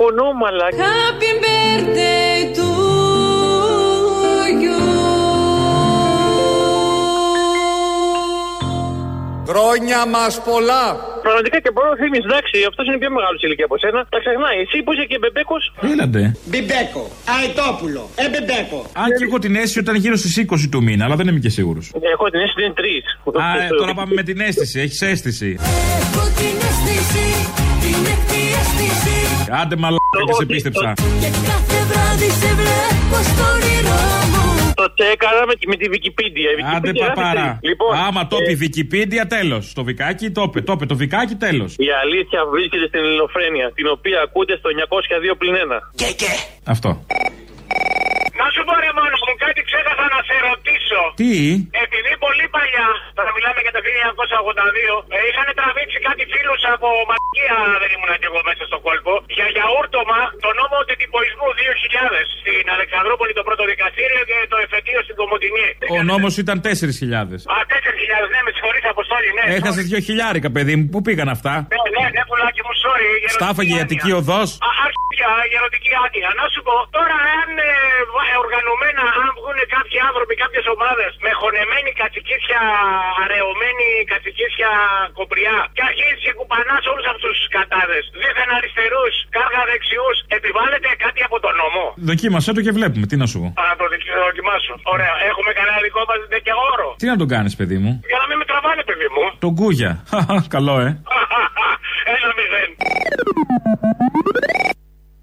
Κουνούμαλα. Happy birthday to Χρόνια μας πολλά. Πραγματικά και μπορώ να θυμίσει, εντάξει, αυτός είναι πιο μεγάλος ηλικία από σένα. Τα ξεχνάει. Εσύ που είσαι και μπεμπέκος. Έλα ντε. Μπιμπέκο, Αετόπουλο, Εμπεμπέκο. Αν και έχω την αίσθηση ότι ήταν γύρω στις 20 του μήνα, αλλά δεν είμαι και σίγουρος. Έχω την αίσθηση ότι είναι τρεις. Α, ε, τώρα πάμε με την αίσθηση. Έχεις αίσθηση. Έχω την αίσθηση, την έκτη αίσθηση. Άντε μαλάκα και σε πίστεψα. Και κάθε βράδυ σε βλέπω στο όνειρό μου. Το τσέκαρα με, με τη Wikipedia. Η Άντε Wikipedia παπάρα. γράφεται. Λοιπόν, Άμα το ε, πει Wikipedia, τέλος. Το βικάκι το είπε. Το είπε το βικάκι, τέλος. Η αλήθεια βρίσκεται στην ελληνοφρένεια, την οποία ακούτε στο 902 πλην 1. Και και. Αυτό. Να σου πω ρε μόνο μου, κάτι ξέχασα να σε ρωτήσω. Τι; Επειδή πολύ παλιά, τώρα μιλάμε για το 1982, ε, είχαν τραβήξει κάτι φίλους από Μακία, δεν ήμουν και εγώ μέσα στο κόλπο, για γιαούρτομα το νόμο τετυπωισμού 2000 στην Αλεξανδρούπολη το πρώτο δικαστήριο και το εφετείο στην Κομωτινή. Ο νόμος ήταν 4.000. Α, 4.000, ναι, με συγχωρείς Αποστόλη, ναι. Έχασες δύο χιλιάρικα, παιδί μου. Πού πήγαν αυτά; Ναι, ναι, ναι, πουλάκι μου, sorry. γερωτική Στάφαγε η άνοια. Αττική οδός. Α, Αρχίδια, γερωτική άδεια. Να σου πω, τώρα αν ε, βα- ε, οργανωμένα, αν βγουν κάποιοι άνθρωποι, κάποιες ομάδες με χωνεμένη κατσικίσια, αραιωμένη κατσικίσια κοπριά και αρχίζει και κουπανάς όλους αυτούς τους κατάδε, δίθεν αριστερούς, κάργα δεξιούς, επιβάλλεται κάτι από τον νόμο. Δοκίμασέ το και βλέπουμε. Τι να σου πω. Α, να το δικ- δοκιμάσω. Ωραία, έχουμε κανένα δικό μας τέτοιο όρο. Τι να τον κάνεις, παιδί μου; Για να μην με τραβάνε, παιδί μου. Τον κούγια. Χαχα, Καλό, ε. Ένα μηδέν.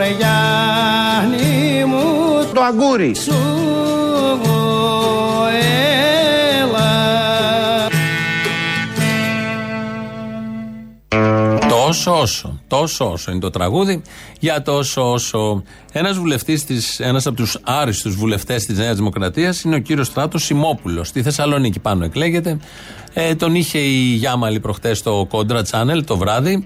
Άιντε, ωρε Γιάννη μου Το αγκούρι. σου έλα Τόσο όσο. Τόσο όσο είναι το τραγούδι. Για τόσο όσο. Ένας βουλευτής, ένας από τους άριστους βουλευτές της Νέας Δημοκρατίας είναι ο κύριος Στράτος Σιμόπουλος. Στη Θεσσαλονίκη πάνω εκλέγεται. Ε, τον είχε η Γιάμαλη προχτές στο Contra Channel το βράδυ.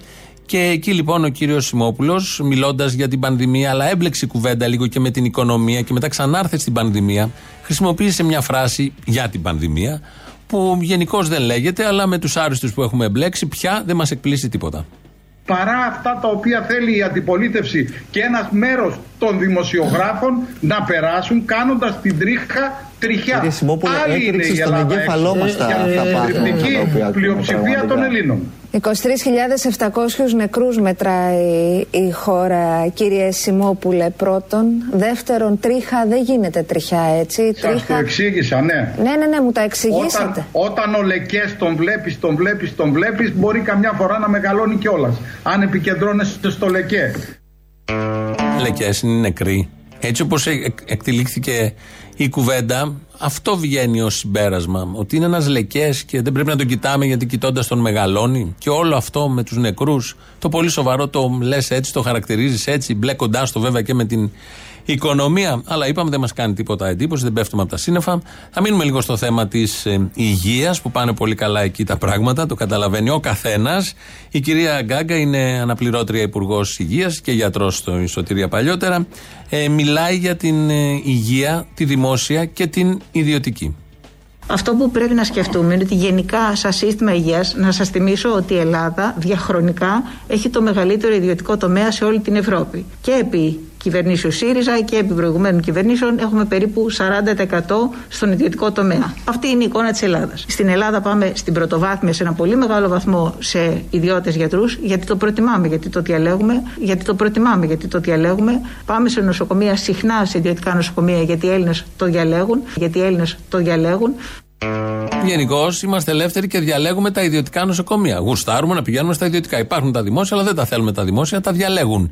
Και εκεί λοιπόν ο κύριος Σιμόπουλος, μιλώντας για την πανδημία, αλλά έμπλεξε η κουβέντα λίγο και με την οικονομία και μετά ξανάρθε στην πανδημία, χρησιμοποίησε μια φράση για την πανδημία, που γενικώς δεν λέγεται, αλλά με τους άριστους που έχουμε εμπλέξει πια δεν μας εκπλήσει τίποτα. παρά αυτά τα οποία θέλει η αντιπολίτευση και ένας μέρος των δημοσιογράφων να περάσουν κάνοντας την τρίχα τριχιά. Κύριε Σιμόπουλε, Άλλη είναι έκρηξε η στον Ελλάδα εγκέφαλό έξω μας τα- για τα την πάθη, συντριπτική τα οποία ακούμε πλειοψηφία των πραγματικά. Ελλήνων. 23.700 νεκρούς μετράει η χώρα, κύριε Σιμόπουλε, πρώτον. Δεύτερον, τρίχα δεν γίνεται τριχιά, έτσι. Σας το εξήγησα, ναι. Ναι, ναι, ναι, μου τα εξηγήσατε. Όταν, όταν ο Λεκές τον βλέπεις, τον βλέπεις, τον βλέπεις, μπορεί καμιά φορά να μεγαλώνει κιόλας. Αν επικεντρώνεσαι στο Λεκέ. Λεκέ είναι νεκροί. Έτσι όπως εκτελήχθηκε η κουβέντα, αυτό βγαίνει ως συμπέρασμα. Ότι είναι ένας λεκές και δεν πρέπει να τον κοιτάμε γιατί κοιτώντας τον μεγαλώνει. Και όλο αυτό με τους νεκρούς, το πολύ σοβαρό το λες έτσι, το χαρακτηρίζεις έτσι, μπλέκοντάς το βέβαια και με την οικονομία. Αλλά είπαμε δεν μας κάνει τίποτα εντύπωση, δεν πέφτουμε από τα σύννεφα. Θα μείνουμε λίγο στο θέμα της ε, υγείας που πάνε πολύ καλά εκεί τα πράγματα, το καταλαβαίνει ο καθένας. Η κυρία Γκάγκα είναι αναπληρώτρια υπουργός υγείας και γιατρός στο Ισοτήρια παλιότερα. Ε, μιλάει για την ε, υγεία, τη δημόσια και την ιδιωτική. Αυτό που πρέπει να σκεφτούμε είναι ότι γενικά σαν σύστημα υγείας, να σας θυμίσω ότι η Ελλάδα διαχρονικά έχει το μεγαλύτερο ιδιωτικό τομέα σε όλη την Ευρώπη. Και επί κυβερνήσεων ΣΥΡΙΖΑ και επί προηγουμένων κυβερνήσεων έχουμε περίπου 40% στον ιδιωτικό τομέα. Αυτή είναι η εικόνα της Ελλάδας. Στην Ελλάδα πάμε στην πρωτοβάθμια σε ένα πολύ μεγάλο βαθμό σε ιδιώτες γιατρούς, γιατί το προτιμάμε, γιατί το διαλέγουμε, γιατί το προτιμάμε, γιατί το διαλέγουμε. Πάμε σε νοσοκομεία συχνά σε ιδιωτικά νοσοκομεία, γιατί οι Έλληνες το διαλέγουν, γιατί οι Έλληνες το διαλέγουν. Γενικώ είμαστε ελεύθεροι και διαλέγουμε τα ιδιωτικά νοσοκομεία. Γουστάρουμε να πηγαίνουμε στα ιδιωτικά. Υπάρχουν τα δημόσια, αλλά δεν τα θέλουμε τα δημόσια, τα διαλέγουν.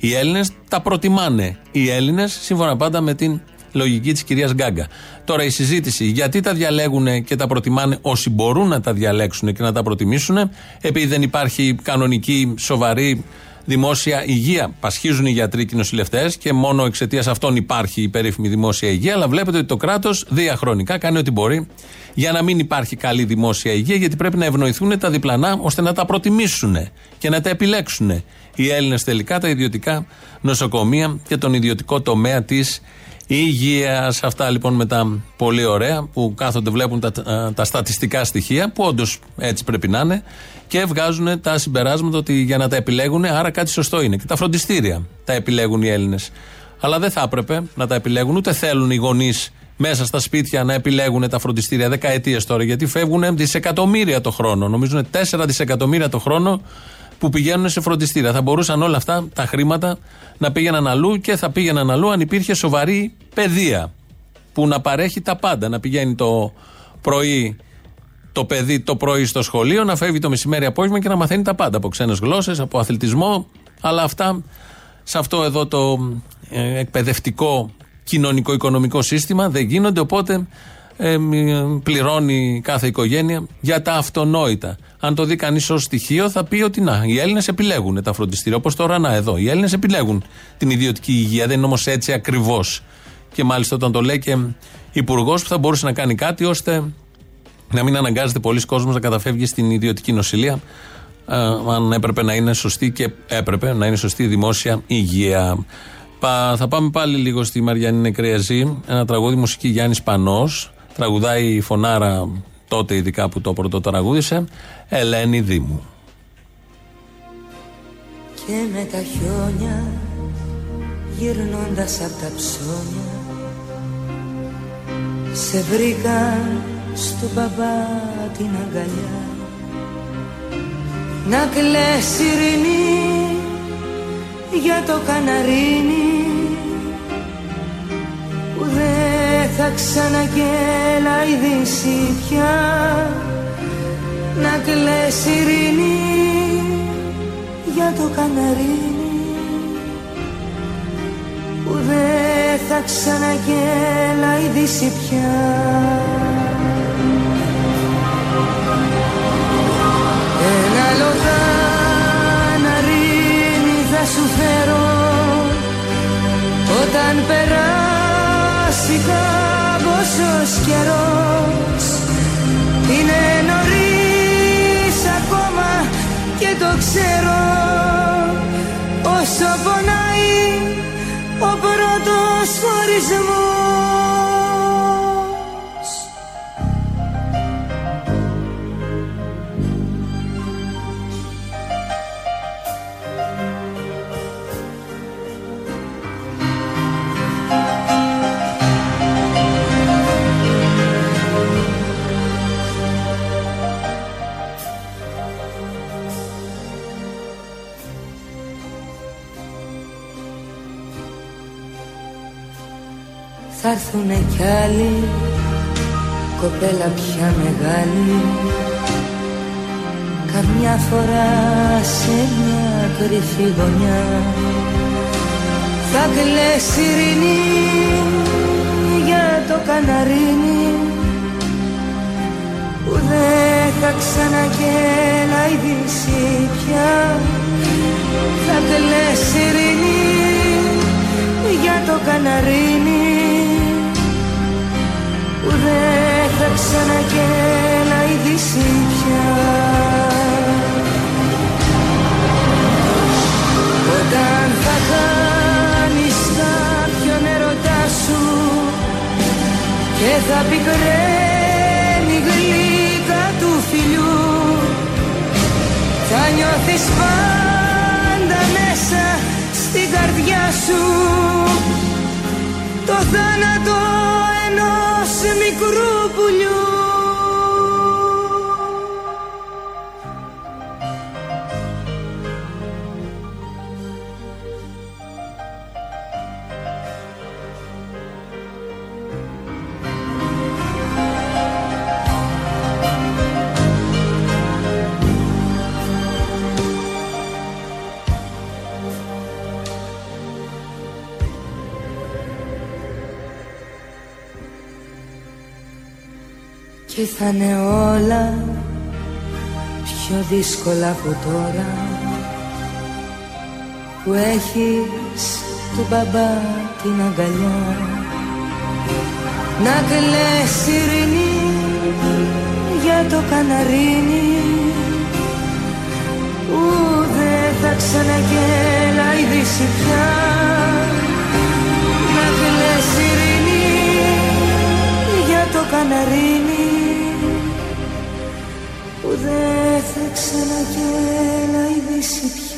Οι Έλληνες τα προτιμάνε. Οι Έλληνες, σύμφωνα πάντα με την λογική της κυρίας Γκάγκα. Τώρα η συζήτηση γιατί τα διαλέγουν και τα προτιμάνε όσοι μπορούν να τα διαλέξουν και να τα προτιμήσουν, επειδή δεν υπάρχει κανονική, σοβαρή δημόσια υγεία. Πασχίζουν οι γιατροί και οι νοσηλευτές και μόνο εξαιτίας αυτών υπάρχει η περίφημη δημόσια υγεία. Αλλά βλέπετε ότι το κράτος διαχρονικά κάνει ό,τι μπορεί για να μην υπάρχει καλή δημόσια υγεία, γιατί πρέπει να ευνοηθούν τα διπλανά ώστε να τα προτιμήσουν και να τα επιλέξουν οι Έλληνες τελικά, τα ιδιωτικά νοσοκομεία και τον ιδιωτικό τομέα της υγείας. Αυτά λοιπόν με τα πολύ ωραία που κάθονται, βλέπουν τα, τα στατιστικά στοιχεία, που όντως έτσι πρέπει να είναι, και βγάζουν τα συμπεράσματα ότι για να τα επιλέγουν, άρα κάτι σωστό είναι. Και τα φροντιστήρια τα επιλέγουν οι Έλληνες. Αλλά δεν θα έπρεπε να τα επιλέγουν, ούτε θέλουν οι γονείς μέσα στα σπίτια να επιλέγουν τα φροντιστήρια δεκαετίες τώρα, γιατί φεύγουν δισεκατομμύρια το χρόνο. Νομίζουν 4 δισεκατομμύρια το χρόνο που πηγαίνουν σε φροντιστήρια. Θα μπορούσαν όλα αυτά τα χρήματα να πήγαιναν αλλού και θα πήγαιναν αλλού αν υπήρχε σοβαρή παιδεία που να παρέχει τα πάντα. Να πηγαίνει το πρωί το παιδί το πρωί στο σχολείο, να φεύγει το μεσημέρι απόγευμα και να μαθαίνει τα πάντα από ξένες γλώσσες, από αθλητισμό. Αλλά αυτά σε αυτό εδώ το ε, εκπαιδευτικό κοινωνικό-οικονομικό σύστημα δεν γίνονται. Οπότε ε, πληρώνει κάθε οικογένεια για τα αυτονόητα. Αν το δει κανείς ως στοιχείο, θα πει ότι να, οι Έλληνες επιλέγουν τα φροντιστήρια. Όπως τώρα να εδώ. Οι Έλληνες επιλέγουν την ιδιωτική υγεία. Δεν είναι όμως έτσι ακριβώς. Και μάλιστα όταν το λέει και υπουργός που θα μπορούσε να κάνει κάτι ώστε να μην αναγκάζεται πολλοί κόσμος να καταφεύγει στην ιδιωτική νοσηλεία. Ε, αν έπρεπε να είναι σωστή και έπρεπε να είναι σωστή η δημόσια υγεία. Θα πάμε πάλι λίγο στη Μαριάννη Νεκριαζή. Ένα τραγούδι μουσική Γιάννης Πανός. Τραγουδάει η φωνάρα τότε ειδικά που το πρώτο τραγούδισε. Ελένη Δήμου. Και με τα χιόνια γυρνώντας απ' τα ψώνια σε βρήκα στο μπαμπά την αγκαλιά να κλαις ειρηνή για το καναρίνι που δεν θα ξαναγέλα η δύση πια. Να κλαις ειρηνή για το καναρίνι που δεν θα ξαναγέλα η δύση πια ξέρω όσο πονάει ο πρώτος χωρισμός έρθουνε κι άλλοι. Κοπέλα πια μεγάλη. Καμιά φορά σε μια κρυφή γωνιά. Θα κλαις ειρηνή για το καναρίνι. Που δεν θα ξαναγέλα η δύση πια. Θα κλαις ειρηνή για το καναρίνι που δεν θα ξαναγέλα η δύση πια. Όταν θα κάνεις κάποιον ερωτά σου και θα πικραίνει η γλύκα του φιλιού θα νιώθεις πάντα μέσα στην καρδιά σου. Το θάνατο ενός μικρού πουλιού Και θα είναι όλα πιο δύσκολα από τώρα. Που έχεις του μπαμπά την αγκαλιά. Να κλαις ειρηνή για το καναρίνι. Που δεν θα ξαναγέλα η δύση πια να κλαις ειρηνή για το καναρίνι που δεν θα ξαναγέλα η δύση πια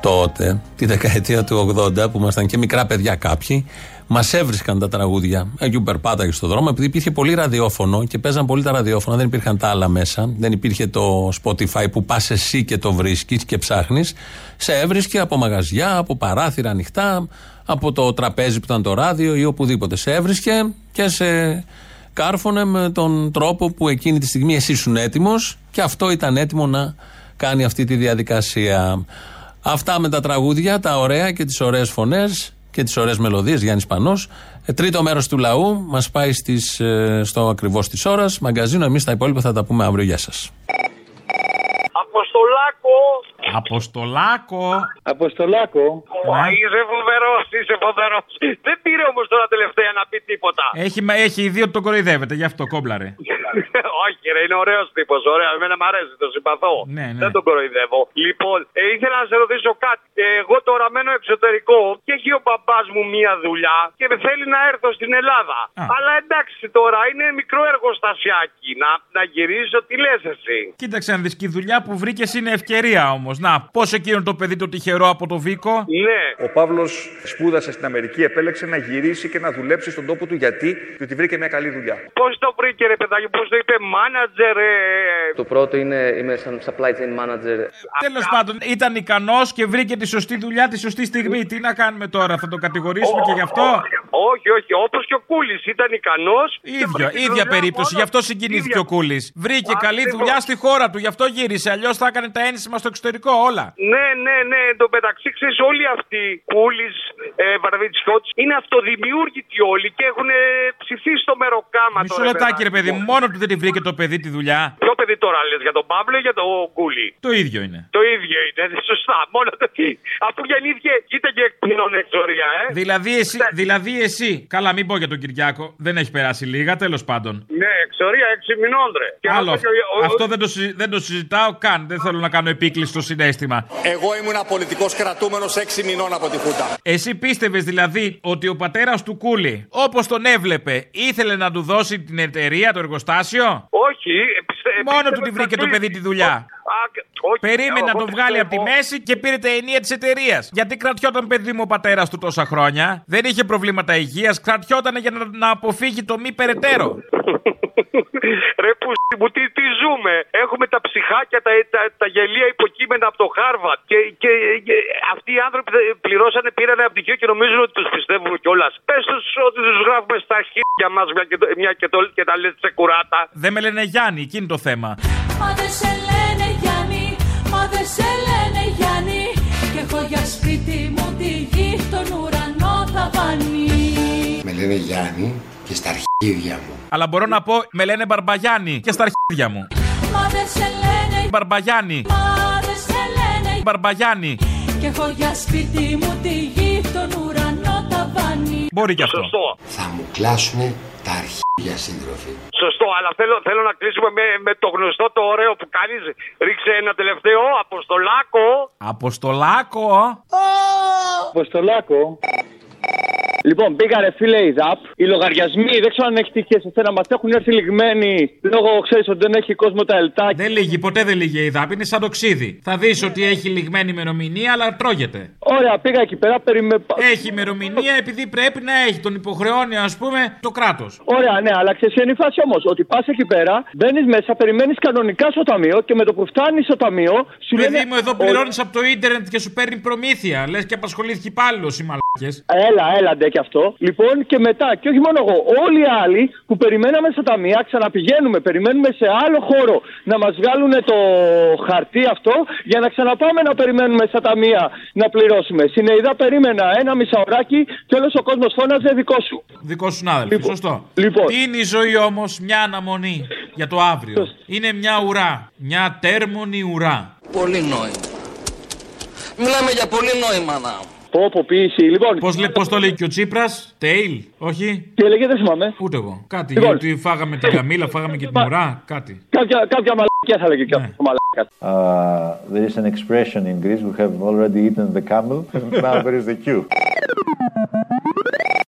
Τότε, τη δεκαετία του 80, που ήμασταν και μικρά παιδιά κάποιοι, μας έβρισκαν τα τραγούδια. Εκεί που περπάταγε στο δρόμο, επειδή υπήρχε πολύ ραδιόφωνο και παίζαν πολύ τα ραδιόφωνα, δεν υπήρχαν τα άλλα μέσα. Δεν υπήρχε το Spotify που πας εσύ και το βρίσκεις και ψάχνεις. Σε έβρισκε από μαγαζιά, από παράθυρα ανοιχτά, από το τραπέζι που ήταν το ράδιο ή οπουδήποτε. Σε έβρισκε και σε κάρφωνε με τον τρόπο που εκείνη τη στιγμή εσύ ήσουν έτοιμος και αυτό ήταν έτοιμο να κάνει αυτή τη διαδικασία. Αυτά με τα τραγούδια, τα ωραία και τις ωραίες φωνές και τις ωραίες μελωδίες, Γιάννης Πανός. Ε, τρίτο μέρος του λαού μας πάει στις, ε, στο ακριβώς της ώρας. Μαγκαζίνο, εμείς τα υπόλοιπα θα τα πούμε αύριο. Γεια σας. Αποστολάκο! Αποστολάκο. Αποστολάκο. Μα είσαι φοβερός, είσαι φοβερό. Δεν πήρε όμως τώρα τελευταία να πει τίποτα. Έχει, μα- έχει δει ότι τον κοροϊδεύετε, γι' αυτό κόμπλαρε. Όχι, ρε, είναι ωραίος τύπος. Ωραία, εμένα μ' αρέσει, τον συμπαθώ. Ναι, ναι. Δεν τον κοροϊδεύω. Λοιπόν, ε, ήθελα να σε ρωτήσω κάτι. Ε, εγώ τώρα μένω εξωτερικό και έχει ο παπά μου μία δουλειά και θέλει να έρθω στην Ελλάδα. Αλλά εντάξει τώρα, είναι μικρό εργοστασιάκι. Να, να γυρίσω, τι λες εσύ; Κοίταξε να δεις και η δουλειά που βρήκες είναι ευκαιρία όμως. Να, πώς εκείνο το παιδί το τυχερό από το Βίκο; Ναι. Ο Παύλος σπούδασε στην Αμερική, επέλεξε να γυρίσει και να δουλέψει στον τόπο του γιατί, διότι βρήκε μια καλή δουλειά. Πώς το βρήκε, ρε παιδάκι, πώς το είπε, manager, ε, Το πρώτο είναι είμαι σαν supply chain manager. Τέλος πάντων, ήταν ικανός και βρήκε τη σωστή δουλειά τη σωστή στιγμή. Τι να κάνουμε τώρα, θα το κατηγορήσουμε και γι' αυτό; Όχι, όχι, όπως και ο Κούλης ήταν ικανός. ίδια, ίδια περίπτωση, γι' αυτό συγκινήθηκε ο Κούλης. Βρήκε καλή δουλειά στη χώρα του, γι' αυτό γύρισε. Αλλιώς θα έκανε τα ένσημα στο εξωτερικό όλα. Ναι, ναι, ναι. Εν τω μεταξύ, ξέρεις, όλοι αυτοί, Κούλης, ε, Βαρβιτσιώτη, είναι αυτοδημιούργητοι όλοι και έχουν ε, ψηφίσει στο μεροκάμα Μισό τώρα, λεπτάκι, ρε παιδί μου, μόνος του δεν τη βρήκε το παιδί τη δουλειά. Ποιο παιδί τώρα λες, για τον Παύλο ή για τον Κούλη; Το ίδιο είναι. Το ίδιο είναι, σωστά. Μόνο το Αφού γεννήθηκε, κοίτα και εκπληρών εξορία, ε. Δηλαδή εσύ, δηλαδή εσύ. Καλά, μην πω για τον Κυριάκο, δεν έχει περάσει λίγα, τέλος πάντων. Ναι, εξορία, έξι μηνών, ρε. Και Άλλο αυτό αυτό. και ο- Αυτό δεν το, συζη- δεν το συζητάω καν. Δεν θέλω να κάνω επίκληση στο συνέστημα. Εγώ ήμουν πολιτικός κρατούμενος 6 μηνών από τη Χούτα. Εσύ πίστευες δηλαδή ότι ο πατέρας του Κούλη, όπως τον έβλεπε, ήθελε να του δώσει την εταιρεία, το εργοστάσιο; Όχι, Μόνο του τη βρήκε το παιδί τη δουλειά. Περίμενε να εγώ τον βγάλει από τη πιστεύω- μέση και πήρε τα ενία της εταιρείας. Γιατί κρατιόταν παιδί μου ο πατέρας του τόσα χρόνια. Δεν είχε προβλήματα υγείας. Κρατιόταν για να, να αποφύγει το μη περαιτέρω. Ρε που μου τι, τι ζούμε; Έχουμε τα ψυχάκια, τα, τα, τα γελία υποκείμενα από το Χάρβατ. Και, και, και αυτοί οι άνθρωποι δεν πληρώσανε, πήραν ένα πτυχίο και νομίζουν ότι τους πιστεύουμε κιόλας. Πες τους ότι τους γράφουμε στα αρχίδια μας μια και, το, μια και, το, και τα λέτε σε κουράτα. Δεν με λένε Γιάννη, εκείνη το θέμα. Μα δεν σε λένε Γιάννη, μα δεν σε λένε Γιάννη Και έχω για σπίτι μου τη γη, τον ουρανό θα βανεί Με λένε Γιάννη και στα αρχίδια μου. Αλλά μπορώ να πω, με λένε Μπαρμπαγιάννη και στα αρχίδια μου. Μα δεν σε λένε Μπαρμπαγιάννη. Μα δεν σε λένε Μπαρμπαγιάννη. Και έχω για σπίτι μου τη γη, τον ουρανό ταβάνι. Μπορεί και αυτό. Σωστό. Θα μου κλάσουνε τα αρχίδια σύντροφοι. Σωστό, αλλά θέλω, θέλω να κλείσουμε με, με το γνωστό το ωραίο που κάνεις. Ρίξε ένα τελευταίο Αποστολάκο. Αποστολάκο. Αποστολάκο. Λοιπόν, πήγανε φίλε η ΔΑΠ. Οι λογαριασμοί δεν ξέρω αν έχει τυχεί σε σένα. Μας έχουν έρθει λιγμένοι λόγω, ξέρεις, ότι δεν έχει κόσμο τα ελτάκια. Δεν λύγει, ποτέ δεν λύγει η ΔΑΠ. Είναι σαν το ξύδι. Θα δεις ότι έχει λιγμένη ημερομηνία, αλλά τρώγεται. Ωραία, πήγα εκεί πέρα, περιμέ... Έχει ημερομηνία επειδή πρέπει να έχει. Τον υποχρεώνει, ας πούμε, το κράτος. Ωραία, ναι, αλλά ξέρεις είναι η φάση όμως. Ότι πας εκεί πέρα, μπαίνεις μέσα, περιμένεις κανονικά στο ταμείο και με το που φτάνεις στο ταμείο, σου Παιδί λένε. μου, εδώ πληρώνεις από το ίντερνετ και σου παίρνει προμήθεια. Λες και απασχολήθηκε υπάλληλος οι μαλάκε. Έλα, έλα, ντε και αυτό. Λοιπόν, και μετά, και όχι μόνο εγώ, όλοι οι άλλοι που περιμέναμε στα ταμεία, ξαναπηγαίνουμε, περιμένουμε σε άλλο χώρο να μας βγάλουν το χαρτί αυτό για να ξαναπάμε να περιμένουμε στα ταμεία να πληρώσουμε. Συνεϊδά περίμενα ένα μισάωράκι και όλος ο κόσμος φώναζε δικό σου. Δικό σου συνάδελφο, σωστό. Λοιπόν. Τι είναι η ζωή όμως, μια αναμονή για το αύριο; Είναι μια ουρά. Μια τέρμονη ουρά. Πολύ νόημα. Μιλάμε για πολύ νόημα να. Πω, πω, ποιήση. Λοιπόν, Πώς πώς το λέει και ο Τσίπρας, Τέιλ, όχι; Τι έλεγε, δεν θυμάμαι. Ούτε εγώ. Κάτι. Λοιπόν. Γιατί φάγαμε την Καμίλα, φάγαμε και την ουρά, κάτι. Κάποια, κάποια μαλακιά θα λέγε και Ναι. αυτό. Μαλακιά. Uh, there is an expression in Greece we have already eaten the camel, now there is the queue.